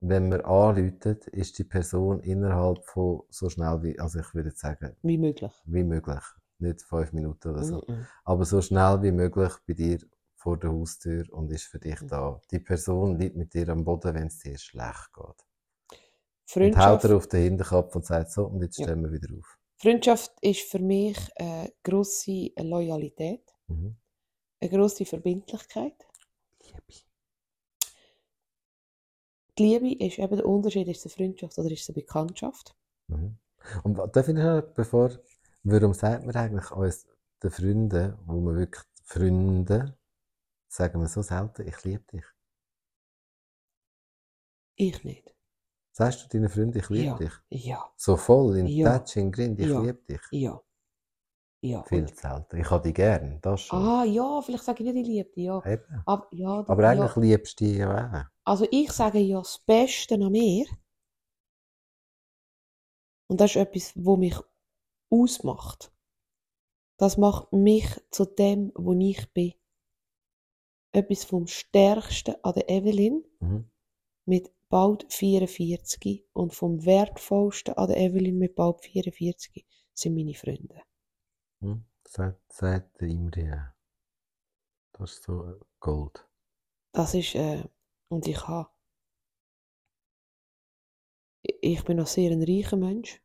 wenn man anläutet, ist die Person innerhalb von so schnell wie, also ich würde sagen, Wie möglich. wie möglich. Nicht fünf Minuten oder so. Mhm. Aber so schnell wie möglich bei dir vor der Haustür und ist für dich Mhm. da. Die Person liegt mit dir am Boden, wenn es dir schlecht geht. Und haut Freundschaft, er auf den Hinterkopf und sagt so, und jetzt Ja. stehen wir wieder auf. Freundschaft ist für mich eine grosse Loyalität, Mhm. eine grosse Verbindlichkeit. Liebe. Die Liebe ist eben der Unterschied, ist es eine Freundschaft oder ist es eine Bekanntschaft? Mhm. Und darf ich noch, bevor, warum sagt man eigentlich uns den Freunden, wo man wirklich Freunde, sagen wir so selten, ich liebe dich. Ich nicht. Sagst du deinen Freunden, ich liebe Ja. dich? Ja, So voll, in Ja. Touch, in Grind, ich Ja. liebe dich. ja, ja. Viel zu selten. Ich habe dich gern, das schon. ah, ja, vielleicht sage ich nicht, ich liebe dich, ja. Eben. Aber, ja, Aber ja. eigentlich liebst du dich ja auch. Also ich sage ja das Beste an mir. Und das ist etwas, wo mich ausmacht. Das macht mich zu dem, wo ich bin. Etwas vom Stärksten an der Evelyn Mhm. mit bald 44 und vom Wertvollsten an der Evelyn mit bald 44 sind meine Freunde. Mhm. Sagt, Imre ja. Das ist so äh, Gold. Das ist, äh, und ich habe, ich bin noch sehr ein reicher Mensch.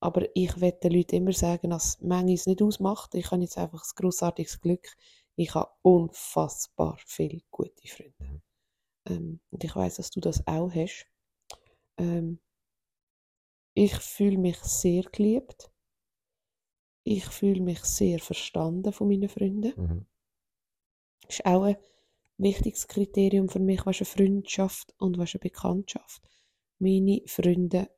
Aber ich werde den Leuten immer sagen, dass Menge es nicht ausmacht. Ich habe jetzt einfach ein grossartiges Glück. Ich habe unfassbar viele gute Freunde. Ähm, und ich weiß, dass du das auch hast. Ähm, ich fühle mich sehr geliebt. Ich fühle mich sehr verstanden von meinen Freunden. Mhm. Das ist auch ein wichtiges Kriterium für mich, was eine Freundschaft und was eine Bekanntschaft. Meine Freunde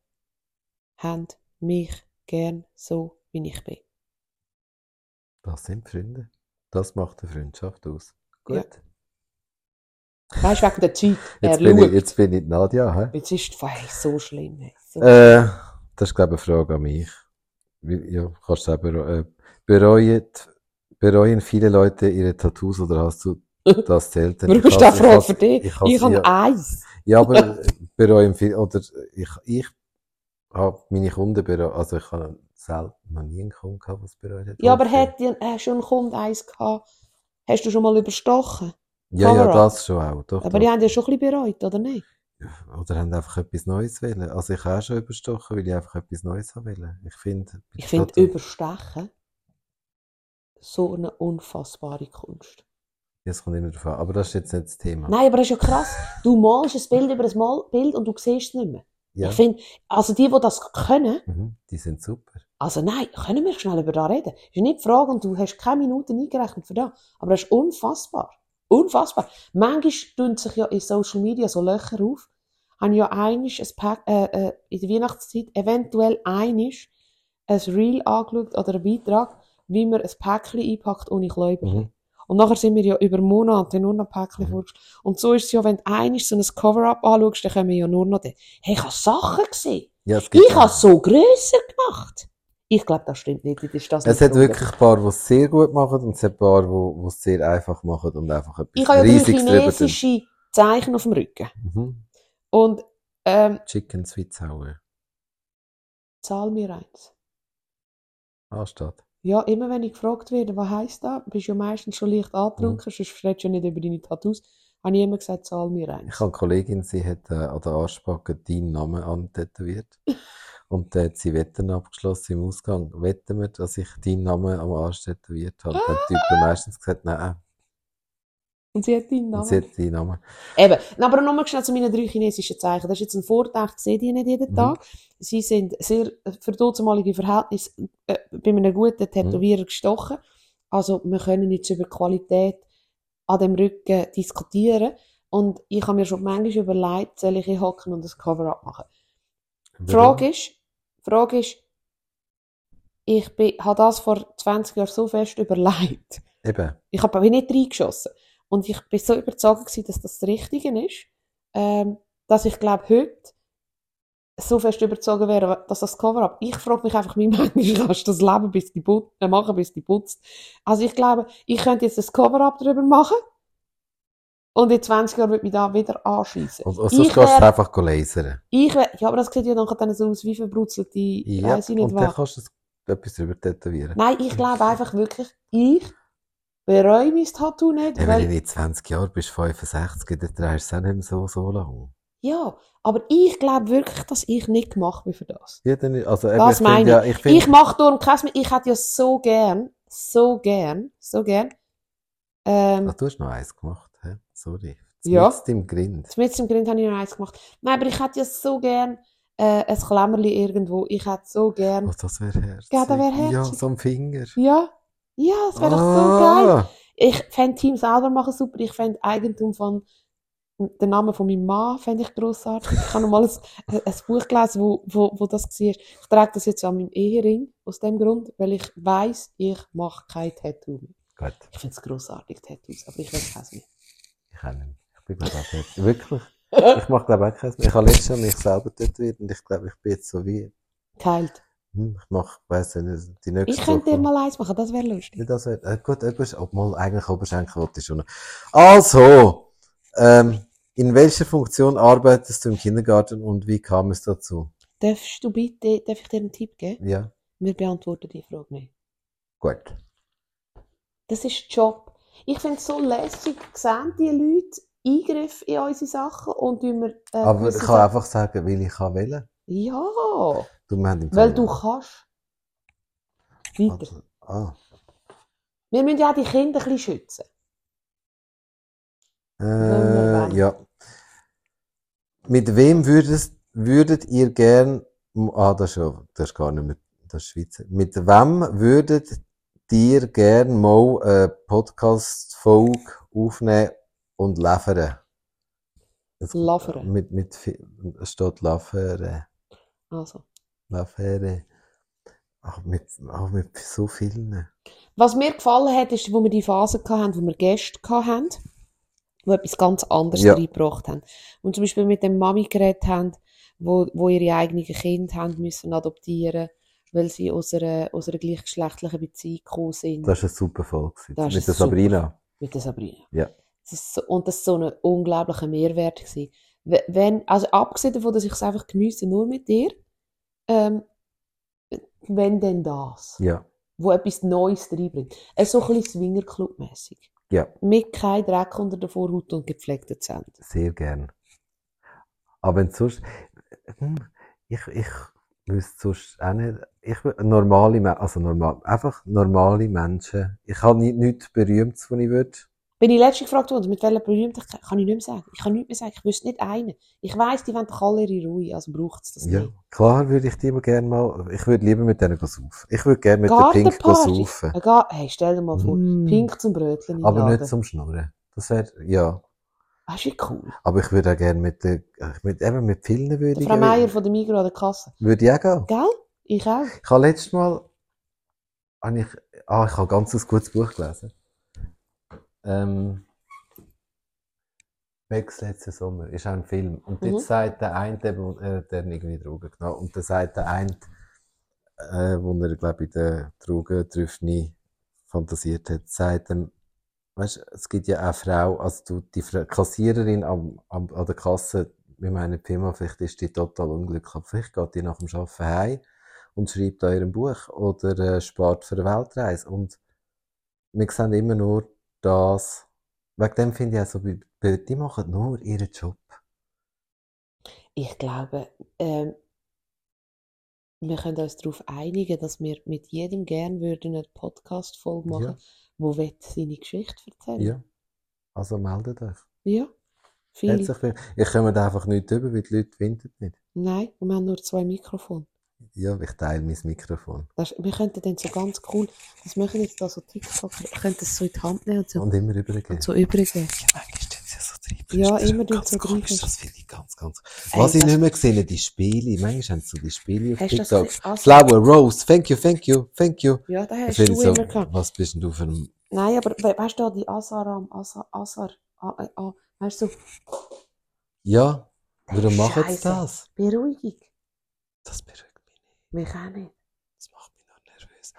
haben mich gern so, wie ich bin. Das sind Freunde. Das macht eine Freundschaft aus. Gut. Ja. Weißt du, wegen der Zeit. Jetzt, bin ich, jetzt bin ich Nadja. Hä? Jetzt ist es so schlimm. hey, So. Äh, das ist, glaube ich, eine Frage an mich. Ja, kannst du selber, äh, bereuen, bereuen viele Leute ihre Tattoos oder hast du das selten? Warum Ich ist das eine Frage für dich? Ich, Ich, habe eins. ja, aber äh, bereuen viele, oder ich, ich habe meine Kunden bereut, also ich habe selten noch nie einen Kunden gehabt, der es bereut hat. Ja, aber hat hast du einen Kunden eins gehabt? Hast du schon mal überstochen? Ja, ja, das schon auch. Doch, Aber doch. die haben ja schon ein bisschen bereut, oder nicht? Oder haben einfach etwas Neues wollen. Also ich habe auch schon überstochen, weil ich einfach etwas Neues haben wollte. Ich finde, Ich finde Überstechen so eine unfassbare Kunst. Das kommt immer an. Aber das ist jetzt nicht das Thema. Nein, aber das ist ja krass. Du malst ein Bild über ein Mal Bild und du siehst es nicht mehr. Ja. Ich finde, also die, die das können, Mhm, die sind super. also nein, können wir schnell über das reden. Ist nicht die Frage und du hast keine Minuten eingerechnet für das. Aber das ist unfassbar. Unfassbar. Manchmal tun sich ja in Social Media so Löcher auf. Haben ja einisch ein Pack, äh, äh, in der Weihnachtszeit eventuell einisch ein Reel angeschaut oder einen Beitrag, wie man ein Päckchen einpackt ohne Kläuberchen. Mhm. Und nachher sind wir ja über Monate nur noch Päckchen Mhm. Und so ist es ja, wenn du einisch so ein Cover-up anschaust, dann kommen ja nur noch die. Hey, ich habe Sachen gesehen. Ja, Ich habe es so grösser gemacht. Ich glaube, das stimmt nicht. Das ist das Es hat so wirklich ein paar, die es sehr gut machen und es hat ein paar, die es sehr einfach machen und einfach etwas Ich habe ja drei chinesische Zeichen auf dem Rücken. Mhm. Und ähm, Chicken Sweet Sour. zahl mir eins. Anstatt. Ja, immer wenn ich gefragt werde, was heisst das, bist du ja meistens schon leicht Mhm. angetrunken, sonst redest du ja nicht über deine Tattoos, habe ich immer gesagt, zahl mir eins. Ich habe eine Kollegin, sie hat äh, an der Arschbacke deinen Namen antätowiert. Und dann hat sie Wetten abgeschlossen im Ausgang. Wetten wir, dass ich deinen Namen am Arsch tätowiert habe? Dann hat die Typen meistens gesagt, nein. Und sie hat deinen Und Namen. sie hat deinen Namen. Eben. Aber nochmal schnell zu meinen drei chinesischen Zeichen. Das ist jetzt ein Vorteil, ich sehe die nicht jeden Mhm. Tag. Sie sind sehr, für damalige Verhältnisse, äh, bei einem guten Tätowierer gestochen. Also, wir können jetzt über Qualität an dem Rücken diskutieren. Und ich habe mir schon manchmal überlegt, soll ich hier hocken und das Cover-up machen. Die Frage ist, die Frage ist, ich bin, habe das vor 20 Jahren so fest überlegt. Eben. Ich habe aber nicht reingeschossen. Und ich bin so überzeugt gewesen, dass das das Richtige ist, ähm, dass ich glaube, heute so fest überzogen wäre, dass das Cover-up. Ich frage mich einfach, wie manchmal kannst du das Leben bis die Put äh, machen, bis die putzt. Also ich glaube, ich könnte jetzt das Cover-up drüber machen und in 20 Jahren würde mich da wieder anschliessen. Und, und Ich sonst gehst du wär- einfach lasern. Ich wär, ja, aber das sieht ja dann so aus wie verbrutzelte, Ja, ich nicht und dann kannst du etwas drüber tätowieren. Nein, ich glaube einfach wirklich, ich bereue mein Tattoo nicht, Ja, weil wenn du in 20 Jahren bist, 65, dann trägst du es auch nicht mehr so, so lang. Ja, aber ich glaube wirklich, dass ich nicht gemacht bin für das. Ja, dann, also, eben, Das ich meine ja, ich finde, Ich mache darum kein. Ich hätte ja so gern, so gern, so gern, ähm, Ach, du hast noch eins gemacht? Sorry. Ja. Mit im Grind. mit dem Grind habe ich noch eins gemacht. Nein, aber ich hätte ja so gern äh, ein Klemmerli irgendwo. Ich hätte so gern, Oh, das wäre herzig. Ja, das wär Ja, herzig. so am Finger. ja, ja, das wäre doch so Ah. geil. Ich fände Team selber machen super. Ich fände Eigentum von den Namen von meinem Mann fände ich grossartig. Ich habe mal ein, ein Buch gelesen, wo, wo, wo das war. Ich trage das jetzt an meinem Ehering, aus dem Grund, weil ich weiss, ich mache kein Tattoo mehr. Gut, Ich finde es grossartig, Tattoos, aber ich will keins mehr. Ich auch nicht. Ich bin glaube auch fertig. Wirklich. Ich mache glaube auch keins mehr. Ich habe letztes Jahr mich selber tätowiert und ich glaube, ich bin jetzt so wie, Geheilt. hm, ich mache, weiss nicht, die nächste Ich könnte dir mal eins machen, das wäre lustig. Ja, das wär, äh, gut, etwas, obwohl eigentlich Oberschenkel wollte schon. Also, ähm, in welcher Funktion arbeitest du im Kindergarten und wie kam es dazu? Darfst du bitte, darf ich dir einen Tipp geben? Ja, Wir beantworten die Frage nicht. gut. Das ist Job. Ich finde es so lässig, sehen die Leute Eingriff in unsere Sachen und wir, äh, Aber ich kann Sachen- einfach sagen, weil ich kann wählen. Ja, Du, weil du kannst. Weiter. Ah, Wir müssen ja auch die Kinder ein bisschen schützen. äh, ja. Mit wem würdest, würdet ihr gern, ah, das ist, das ist gar nicht mehr, das ist Schweizer. Mit wem würdet ihr gern mal eine Podcast-Folge aufnehmen und liefern? Liefern. Mit, mit, es steht. Also. Liefern. Ach, mit, ach, mit so vielen. Was mir gefallen hat, ist, wo wir die Phase hatten, wo wir Gäste hatten, die etwas ganz anderes Ja. reingebracht haben. Und zum Beispiel mit dem Mami geredet haben, wo, wo ihre eigenen Kinder haben müssen adoptieren, weil sie aus einer, aus einer gleichgeschlechtlichen Beziehung gekommen sind. Das war eine super Folge. Das Mit der super. Sabrina. Mit der Sabrina. Ja. Das ist so, und das ist so ein unglaublicher Mehrwert gewesen. We- Wenn, also abgesehen davon, dass ich es einfach geniesse, nur mit dir, ähm, wenn denn das, Ja. wo etwas Neues reinbringt. Ist so ein bisschen Swingerclub-mässig. Ja. Mit kein Dreck unter der Vorhaut und gepflegten Zähnen. Sehr gern. Aber wenn sonst, hm, ich, ich wüsste sonst auch nicht, ich, normale, also normal, einfach normale Menschen. Ich habe nicht, nichts Berühmtes, was ich würde. Bin ich letztens gefragt worden, mit welcher Berühmtheit kann ich nicht mehr sagen. Ich kann nichts mehr sagen. Ich wüsste nicht einen. Ich weiss, die wollen doch alle ihre Ruhe, also braucht es das Ja. nicht. Klar würde ich die immer gerne mal, ich würde lieber mit denen saufen. Ich würde gerne mit der Pink saufen. Ga- Hey, stell dir mal vor, Mm. Pink zum Brötchen Aber nicht zum Schnurren. Das wäre, ja. Du, wie cool. Aber ich würde auch gerne mit der, mit, eben mit vielen würde Der Frau Meier von der Migros an der Kasse. würde ich auch gehen. Gell? Ich auch. Ich habe letztes Mal, habe ich, ah, ich habe ganz ein gutes Buch gelesen. Ähm, Max letzten Sommer ist auch ein Film. Und Mhm. jetzt sagt der eine, eben, er hat dann irgendwie Drogen genommen. Und dann sagt der eine, äh, wo er, glaube ich, in der Drogentrüffni fantasiert hat, sagt ihm, weißt, es gibt ja auch Frau, also du, die Kassiererin am, am, an der Kasse, wir meinen Firma, vielleicht ist die total unglücklich, vielleicht geht die nach dem Arbeiten heim und schreibt an ihrem Buch oder äh, spart für eine Weltreise. Und wir sehen immer nur das, wegen dem finde ich auch so, die die machen nur ihren Job. Ich glaube, ähm, wir können uns darauf einigen, dass wir mit jedem gern würden eine Podcast-Folge machen, Ja. Wo will seine Geschichte erzählen. Ja. Also meldet euch. Ja. Viel. Herzlich willkommen. Ich komme da einfach nicht drüber, weil die Leute finden nicht. Nein, und wir haben nur zwei Mikrofone. Ja, ich teile mein Mikrofon. Das, wir könnten dann so ganz cool, das machen jetzt da so TikTok, wir könnten es so in die Hand nehmen und so, Und immer übergeben. und so übergeben. Ja, immer tun ganz so komisch. Das finde ich ganz, ganz. Ey, Was ich nicht mehr gesehen die Spiele. Manchmal haben sie so die Spiele auf TikTok. Flower, Rose, thank you, thank you, thank you. Ja, da hast du immer gehabt. was bist denn du für ein, Nein, aber we weißt du, die Asaram, Asar, Asar, ah, ah, ah, weißt du, ja, warum machen sie das? Beruhigung. Das beruhigt mich nicht. Mich auch nicht. Das macht mich noch nervös.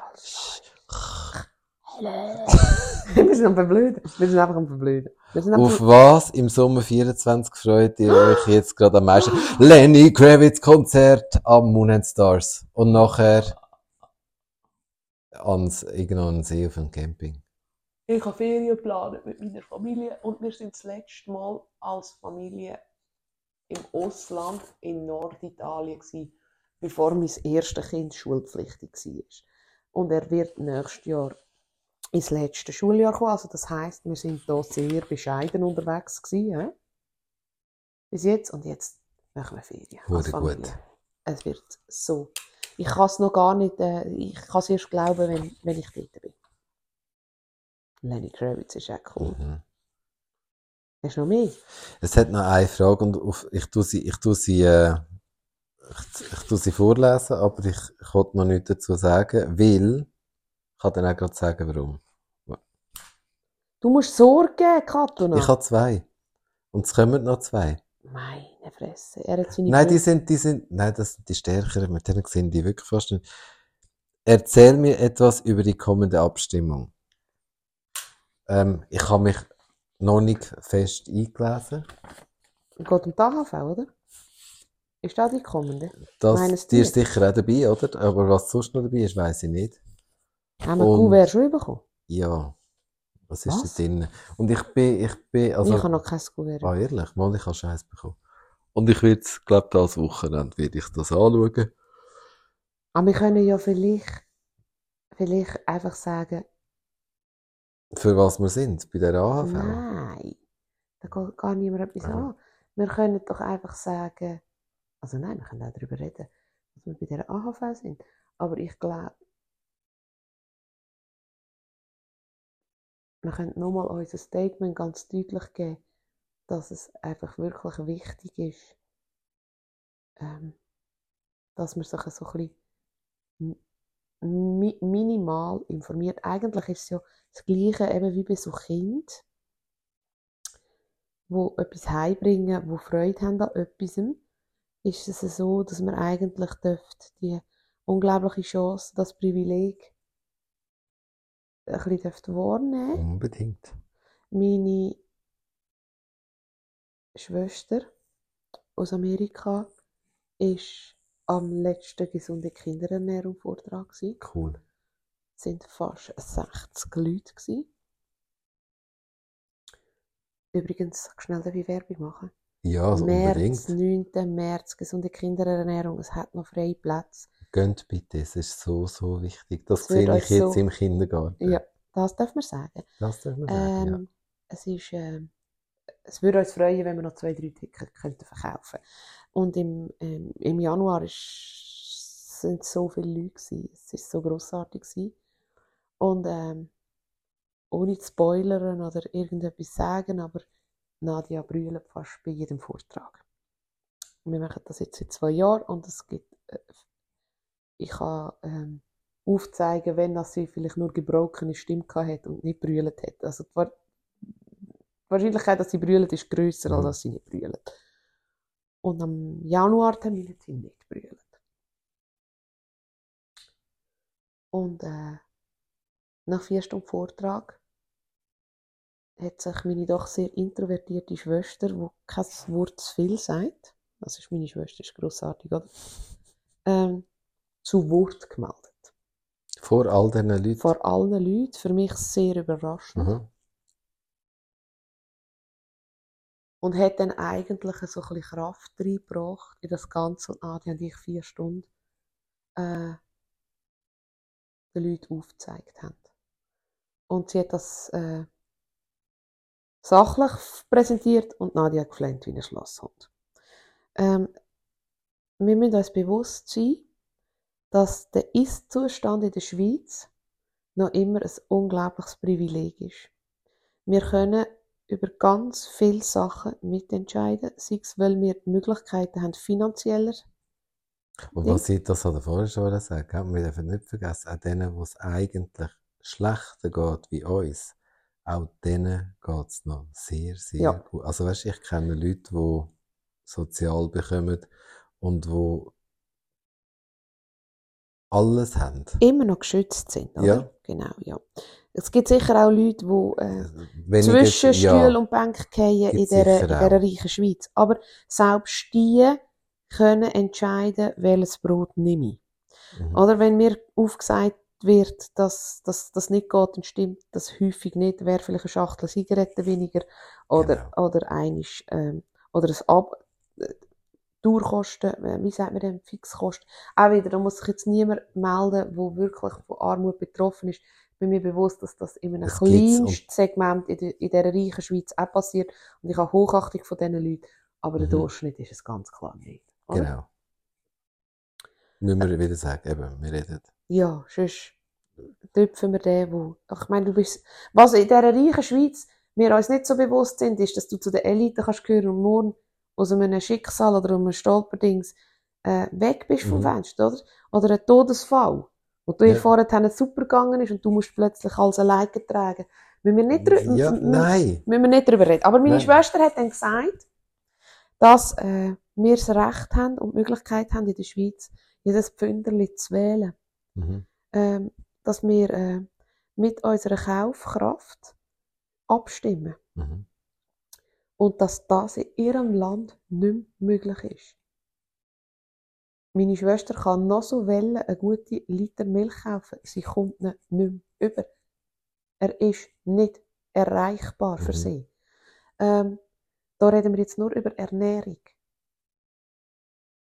wir sind am Verblöden. Wir sind einfach am Verblöden. Auf was im Sommer 24 freut ihr euch jetzt gerade am meisten? Lenny Kravitz Konzert am Moon and Stars. Und nachher ans, irgendwo an den See auf einem Camping. ich habe Ferien geplant mit meiner Familie und wir sind das letzte Mal als Familie im Ausland in Norditalien gewesen, bevor mein erstes Kind schulpflichtig war. Und er wird nächstes Jahr ins letzte Schuljahr kommen. Also das heißt, wir sind da sehr bescheiden unterwegs gewesen, hä? bis jetzt. Und jetzt machen wir Ferien gut. Es wird so. Ich kann es noch gar nicht, äh, ich kann es erst glauben, wenn, wenn ich dort bin. Lenny Kravitz ist auch cool. Mhm. Hast du noch mehr? Es hat noch eine Frage und auf, ich tue sie, ich tue sie, äh, ich, ich tue sie vorlesen, aber ich, ich wollte noch nichts dazu sagen, weil, ich kann dann auch gerade sagen, warum. Du musst Sorge geben, Katuna. Ich habe zwei. Und es kommen noch zwei. Meine Fresse. Er hat seine Nein, die sind, die sind, nein, das sind die stärkeren, mit denen sind die wirklich fast nicht. Erzähl mir etwas über die kommende Abstimmung. Ähm, ich habe mich noch nicht fest eingelesen. Geht um die AHV, oder? Ist das die kommende? Das, die ist sicher auch dabei, oder? Aber was sonst noch dabei ist, weiß ich nicht. Haben wir Kuvert schon bekommen? Ja. Was ist Was? da drin? Und ich bin, ich bin, also, ich habe noch kein Kuvert. ah, ehrlich, mal, ich habe Scheiß bekommen. Und ich werde, glaube das Wochenende werde ich das anschauen. Aber wir können ja vielleicht, vielleicht einfach sagen, Für was wir sind, bei der AHV. nein, da geht gar niemand etwas Aha. an. Wir können doch einfach sagen, also nein, wir können auch darüber reden, dass wir bei der AHV sind. Aber ich glaube, wir können nochmal unser Statement ganz deutlich geben, dass es einfach wirklich wichtig ist, ähm, dass man sich so ein bisschen mi minimal informiert. Eigentlich ist es ja das Gleiche eben wie bei so Kind, wo etwas heimbringen, wo Freude haben an etwas, ist es so, dass man eigentlich dürft die unglaubliche Chance, das Privileg ein bisschen wahrnehmen. Unbedingt. Meine Schwester aus Amerika ist am letzten gesunde Kinderernährung Vortrag gewesen. Cool. Es sind fast 60 Leute gewesen. Übrigens, schnell darf ich Werbung machen. Ja, also März, unbedingt. 9. März, gesunde Kinderernährung. Es hat noch freie Plätze. Gönnt bitte, es ist so, so wichtig. Das wird sehe ich jetzt so- im Kindergarten. Ja, das darf man sagen. Das darf man sagen, Ähm, Es ist, ähm, es würde uns freuen, wenn wir noch zwei, drei Tickets könnten verkaufen. Und im, ähm, im Januar ist, sind so viele Leute gewesen. Es ist so grossartig gewesen. Und ähm, ohne zu spoilern oder irgendetwas sagen, aber Nadia brüllt fast bei jedem Vortrag. Wir machen das jetzt seit zwei Jahren und es gibt, äh, ich kann ähm, aufzeigen, wenn das sie vielleicht nur gebrochene Stimme hat und nicht brüllt hat. Also die Wahrscheinlichkeit, dass sie brüllen, ist grösser, als Mhm. dass sie nicht brüllen. Und am Januartermin hat sie nicht brüllen. Und äh, nach vier Stunden Vortrag hat sich meine doch sehr introvertierte Schwester, die kein Wort zu viel sagt, das ist meine Schwester, ist grossartig, oder? Ähm, zu Wort gemeldet. Vor all diesen Leuten. Vor allen Leuten, für mich sehr überraschend. Mhm. Und hat dann eigentlich so ein bisschen Kraft reingebracht in das Ganze. Und Adi und ich vier Stunden äh, den Leuten aufgezeigt haben. Und sie hat das äh, sachlich präsentiert und Nadia geflennt wie ein Schlosshund. Ähm, wir müssen uns bewusst sein, dass der Ist-Zustand in der Schweiz noch immer ein unglaubliches Privileg ist. Wir können über ganz viele Sachen mitentscheiden, sei es, weil wir die Möglichkeiten haben, finanzieller. Und was ich das hat er vorher schon gesagt, gell? wir dürfen nicht vergessen, auch denen, wo es eigentlich schlechter geht wie uns, auch denen geht es noch sehr, sehr Ja. gut. Also weißt, ich kenne Leute, die sozial bekommen und die alles haben. immer noch geschützt sind, oder? Ja. Genau, ja. Es gibt sicher auch Leute, die äh, Weniger- zwischen Stuhl und Bank fallen in dieser, in reichen Schweiz. Aber selbst die können entscheiden, welches Brot nehme ich. Mhm. Oder wenn mir aufgesagt wird, dass das nicht geht, dann stimmt das häufig nicht. Wäre vielleicht eine Schachtel Zigaretten weniger oder, oder einisch, ähm, oder ein Ab äh, Dauerkosten, äh, wie sagt man denn, Fixkosten. Auch wieder, da muss sich jetzt niemand melden, der wirklich von Armut betroffen ist. Ich bin mir bewusst, dass das in einem Das kleinsten Segment in, der, in dieser reichen Schweiz auch passiert. Und ich habe Hochachtung von diesen Leuten. Aber der Mhm. Durchschnitt ist es ganz klar nicht. Oder? Genau. Müssen wir wieder sagen, eben, wir reden. Ja, sonst töpfen wir den, wo... Ich meine, du bist... Was in dieser reichen Schweiz wir uns nicht so bewusst sind, ist, dass du zu der Elite kannst gehören und morgen aus einem Schicksal oder einem Stolperdings äh, weg bist vom Mhm. Fenster, oder? Oder ein Todesfall, wo dir Ja. vorher super gegangen ist und du musst plötzlich alles alleine tragen. Müssen wir nicht, drü- Ja, nein. müssen wir nicht darüber reden. Aber meine Nein. Schwester hat dann gesagt, dass äh, wir das Recht haben und die Möglichkeit haben, in der Schweiz jedes Pfünderli zu wählen Mhm. ähm, dass wir äh, mit unserer Kaufkraft abstimmen Mhm. Und dass das in ihrem Land nicht mehr möglich ist. Meine Schwester kann noch so wollen, eine gute Liter Milch kaufen, sie kommt nicht mehr über. Er ist nicht erreichbar für Mhm. sie. Ähm, da reden wir jetzt nur über Ernährung.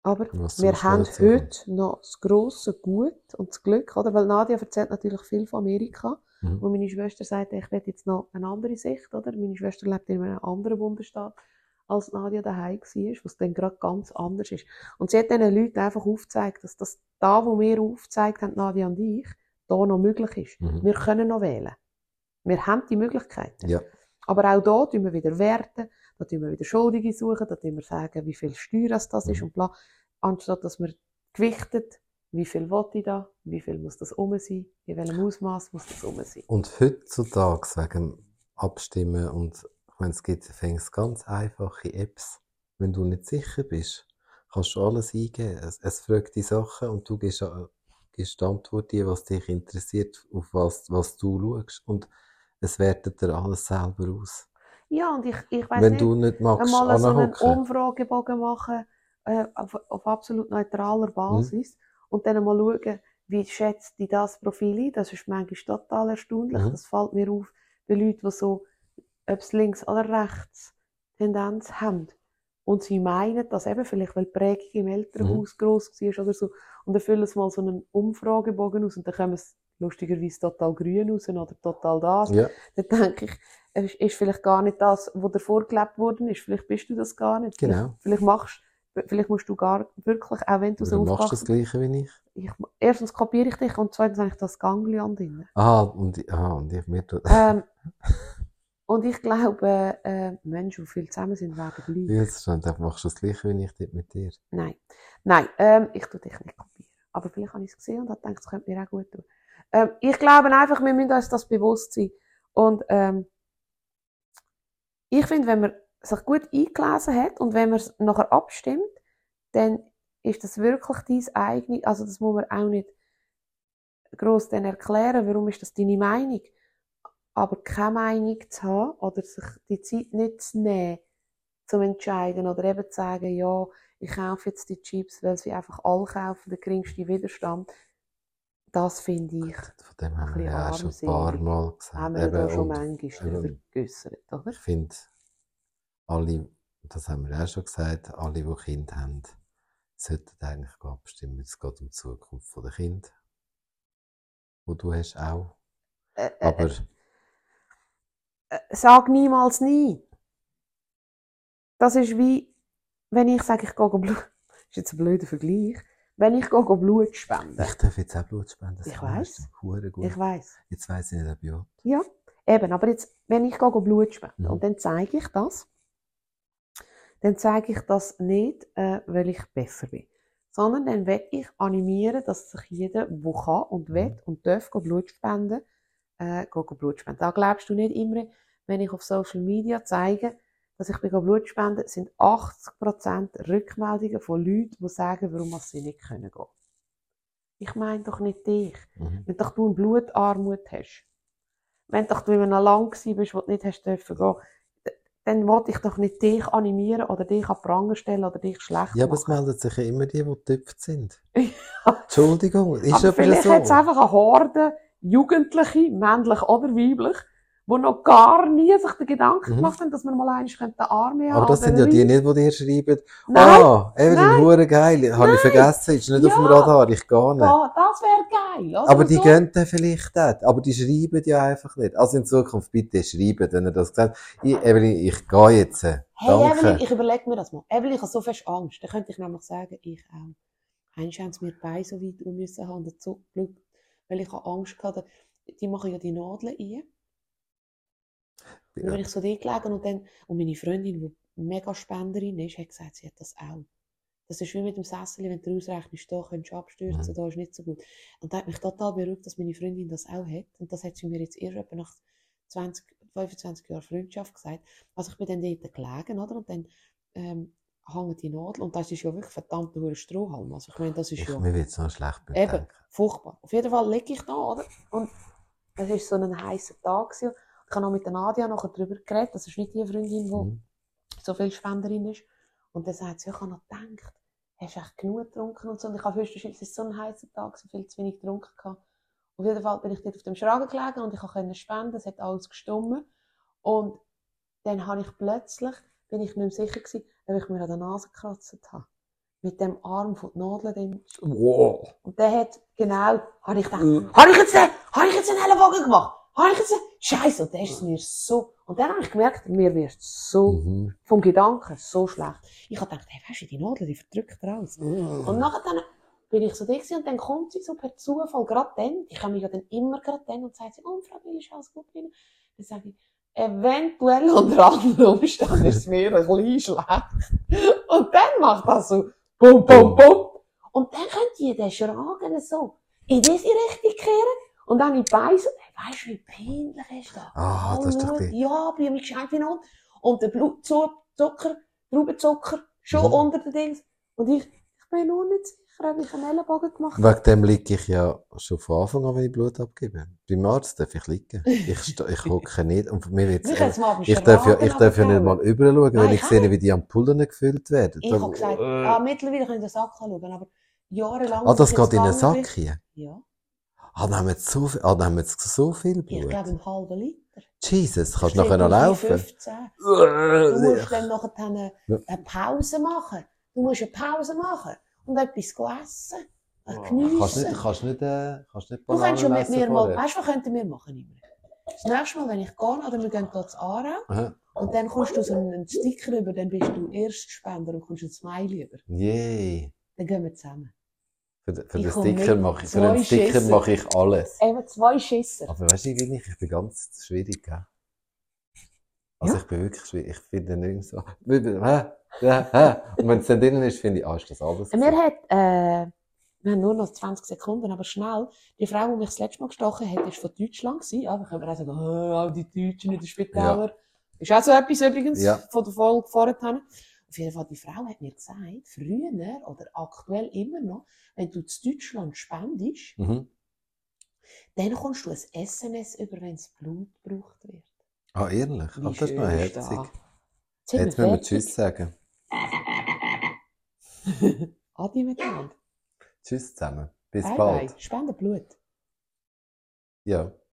Aber Was wir haben heute noch das grosse Gut und das Glück, oder? Weil Nadia erzählt natürlich viel von Amerika. Mhm. Und meine Schwester sagt, ich will jetzt noch eine andere Sicht, oder? Meine Schwester lebt in einem anderen Bundesstaat, als Nadia daheim war, was dann gerade ganz anders ist. Und sie hat diesen Leuten einfach aufgezeigt, dass das da, wo wir aufgezeigt haben, Nadia und ich, da noch möglich ist. Mhm. Wir können noch wählen. Wir haben die Möglichkeiten. Ja. Aber auch da tun wir wieder Werten, da tun wir wieder Schuldige suchen, da tun wir sagen, wie viel Steuer das das ist Mhm. und bla. Anstatt dass wir gewichtet, wie viel will ich da, wie viel muss das um sein, in welchem Ausmaß muss das um sein. Und heutzutage wegen Abstimmen und ich meine, es gibt fängst ganz einfache Apps. Wenn du nicht sicher bist, kannst du alles eingeben. Es, es fragt die Sachen und du gibst, äh, gibst die Antwort, die, was dich interessiert, auf was, was du schaust. Und es wertet dir alles selber aus. Ja, und ich, ich Wenn nicht, du nicht magst, einmal so einen. Umfragebogen machen, äh, auf, auf absolut neutraler Mhm. Basis und dann mal schauen, wie schätzt die das Profil ein. Das ist manchmal total erstaunlich. Mhm. Das fällt mir auf bei Leuten, die so, ob es links oder rechts Tendenz haben. Und sie meinen das eben, vielleicht weil die Prägung im Elternhaus gross war oder so. Und dann füllen sie mal so einen Umfragebogen aus und dann kommen es lustigerweise total grün raus oder total das. Ja, Dann denke ich, es ist- vielleicht gar nicht das, was dir vorgelebt worden ist. Vielleicht bist du das gar nicht. Genau. Vielleicht, vielleicht machst, vielleicht musst du gar wirklich, auch wenn du so du machst das aufwachst, Gleiche wie ich. ich, erstens kopiere ich dich und zweitens habe ich das Ganglion drin. Ah, und, ah, und ich mir tut. Ähm, und ich glaube, äh, Menschen, die viel zusammen sind, werden lügen. Jetzt du machst das Gleiche wie ich dort mit dir. Nein. Nein, ähm, ich tue dich nicht kopieren. Aber vielleicht habe ich es gesehen und habe gedacht, es könnte mir auch gut tun. Ähm, ich glaube einfach, wir müssen uns das bewusst sein. Und ähm, ich finde, wenn man sich gut eingelesen hat und wenn man es nachher abstimmt, dann ist das wirklich dein eigenes, also das muss man auch nicht gross dann erklären, warum ist das deine Meinung. Aber keine Meinung zu haben oder sich die Zeit nicht zu nehmen, zum entscheiden oder eben zu sagen, ja, ich kaufe jetzt die Chips, weil sie einfach alle kaufen, der geringste Widerstand. Das finde ich Von dem haben wir ja schon ein paar. Mal gesagt. haben wir da Eben, schon und manchmal ähm, geäussert, oder? Ich finde, alle, das haben wir auch schon gesagt, alle, die Kinder haben, sollten eigentlich abstimmen. Es geht um die Zukunft der Kinder. Wo du hast auch. Äh, äh, Aber äh, sag niemals nie. Das ist wie, wenn ich sage, ich gehe Blut, das ist jetzt ein blöder Vergleich, wenn ich gehe Blut spenden. ich darf jetzt auch Blut spenden. das Ich gut. Ich weiß. Jetzt weiss ich nicht, ob ja. Ja, eben, aber jetzt, wenn ich gehe Blut spenden Mhm. und dann zeige ich das, dann zeige ich das nicht, äh, weil ich besser bin, sondern dann will ich animieren, dass sich jeder, der kann und Mhm. will und darf Blut spenden, äh, Blut spenden. Da glaubst du nicht immer, wenn ich auf Social Media zeige, dass ich Blut spenden, sind 80% Rückmeldungen von Leuten, die sagen, warum sie nicht können gehen. Ich meine doch nicht dich. Mhm. Wenn doch du eine Blutarmut hast, wenn doch du in einem Land gewesen bist, wo du nicht hast dürfen gehen, dann wollte ich doch nicht dich animieren oder dich an Pranger stellen oder dich schlecht Ja, aber es melden sich ja immer die, die getöpft sind. Entschuldigung, ist aber ja vielleicht so. hat es einfach eine Horde Jugendliche, männlich oder weiblich, die noch gar nie sich den Gedanken Mhm. gemacht haben, dass man mal eigentlich den Arm haben Aber das sind ja die nicht, die dir schreiben, Nein, ah, Evelyn, hure geil, habe ich vergessen, ist nicht auf dem Ja. Radar, ich gehe nicht. da, das wäre geil. Oder? Aber die so. gehen dann vielleicht auch, aber die schreiben ja einfach nicht. Also in Zukunft bitte schreiben, wenn ihr das gesagt ich, Evelyn, ich gehe jetzt. Hey Danke. Evelyn, ich überlege mir das mal. Evelyn, ich habe so fest Angst. Dann könnte ich nämlich sagen, ich auch. Einst haben sie mir die Beine so weit um müssen haben, dazu Glück, weil ich habe Angst hatte. Die machen ja die Nadeln ein. Dann bin ich so dort gelegen und dann, und meine Freundin, die mega Spenderin ist, hat gesagt, sie hat das auch. Das ist wie mit dem Sessel, wenn du ausrechnest, da könntest du abstürzen, Mhm. da ist nicht so gut. Und da hat mich total beruhigt, dass meine Freundin das auch hat. Und das hat sie mir jetzt erst etwa nach 20, 25 Jahren Freundschaft gesagt. Also ich bin dann dort gelegen, oder? Und dann ähm, hängen die Nadel. Und das ist ja wirklich verdammt hoher Strohhalm. Also ich meine, das ist Ich, ja mir wird so schlecht Eben. Furchtbar. Auf jeden Fall liege ich da, oder? Und es war so ein heißer Tag. Gewesen. Ich habe noch mit der Nadia nachher darüber geredet. Das ist nicht die Freundin, die Mhm. so viel Spenderin ist. Und dann sagt sie, ich habe noch gedacht, hast du echt genug getrunken und so. Und ich habe höchstens, es war so ein heißer Tag, so viel zu wenig getrunken gehabt. Auf jeden Fall bin ich dort auf dem Schragen gelegen und ich konnte spenden, es hat alles gestummen. Und dann habe ich plötzlich, bin ich nicht mehr sicher gewesen, ob ich mir an der Nase gekratzt habe. Mit dem Arm von der Nadel drin. Wow. Und der hat, genau, habe ich gedacht, Mhm. habe ich jetzt, den- habe ich jetzt einen Ellenbogen gemacht? Habe ich jetzt, einen- Scheiße, und dann ist es mir so, und dann habe ich gemerkt, mir wird so, Mhm. vom Gedanken, so schlecht. Ich habe gedacht, hey, weißt du, die Nadel, die verdrückt raus. Und nachher dann bin ich so da und dann kommt sie so per Zufall, gerade dann, die kommen ja dann immer gerade dann und sagt sie, oh, Frau Bill, ist alles gut bei Ihnen? Dann sage ich, eventuell unter anderen Umständen ist es mir ein bisschen schlecht. Und dann macht das so, bum, bum, bum. Und dann könnt ihr den Schragen so in diese Richtung kehren und dann in so, hey, weißt du, wie peinlich ist das? Ah, das ist doch Alle die- Ja, bei mir gescheit Not. Und der Blutzucker, Traubenzucker, schon Mhm. unter den Dings. Und ich, ich bin nur nicht sicher, ob ich einen Ellenbogen gemacht. Wegen dem liege ich ja schon von Anfang an, wenn ich Blut abgebe. Beim Arzt darf ich liegen. Ich, ich hocke nicht und mir wird's, Mich am ich darf ja, ich darf ja nicht mal überschauen, wenn ich ich sehe, wie die Ampullen gefüllt werden. Ich habe gesagt, ah, mittlerweile kann ich den Sack schauen, aber jahrelang... Ah, das ich geht in gegangen Sack hier? bin- Ja, Ah, dann haben wir jetzt so viel, ah, dann haben wir jetzt so viel ich Blut. glaube einen halben Liter. Jesus, kannst du Ich nachher noch laufen? 15. Du musst dann nachher eine, Pause machen. Du musst eine Pause machen und etwas essen. Ein Kannst nicht, Geniessen. kannst nicht, äh, kannst nicht Du kannst schon mit Bananen mir mal, weißt du, was könnten wir machen? Immer? Das nächste Mal, wenn ich gehe, oder wir gehen hier zu Aarau, Aha. und dann kommst du so einen Sticker über, dann bist du Erstspender und kommst ein Smiley über. Yay. Dann gehen wir zusammen. Für, für den Sticker mache ich, für den Sticker mache ich alles. Eben zwei Schisser. Aber weißt du, ich bin nicht, ich bin ganz schwierig, gell? Also Ja. ich bin wirklich schwierig, ich finde nicht so? Ja? Und wenn es dann drin ist, finde ich, ah, ist das alles. Mir hat, äh, wir haben nur noch 20 Sekunden, aber schnell, die Frau, die mich das letzte Mal gestochen hat, ist von Deutschland gewesen. Ja, dann können wir auch sagen, oh, die Deutschen in den Spitälern. Ist auch so etwas übrigens Ja. von der Folge vorher. Auf jeden Fall, die Frau hat mir gesagt, früher oder aktuell immer noch, wenn du zu Deutschland spendest, Mhm. dann kommst du ein SMS über, wenn das Blut gebraucht wird. Ah, ehrlich? Ach, das ist noch herzig. das? Jetzt müssen wir. Tschüss sagen. Adi miteinander. Tschüss zusammen. Bis Bye bald. bye. Spende Blut. Ja.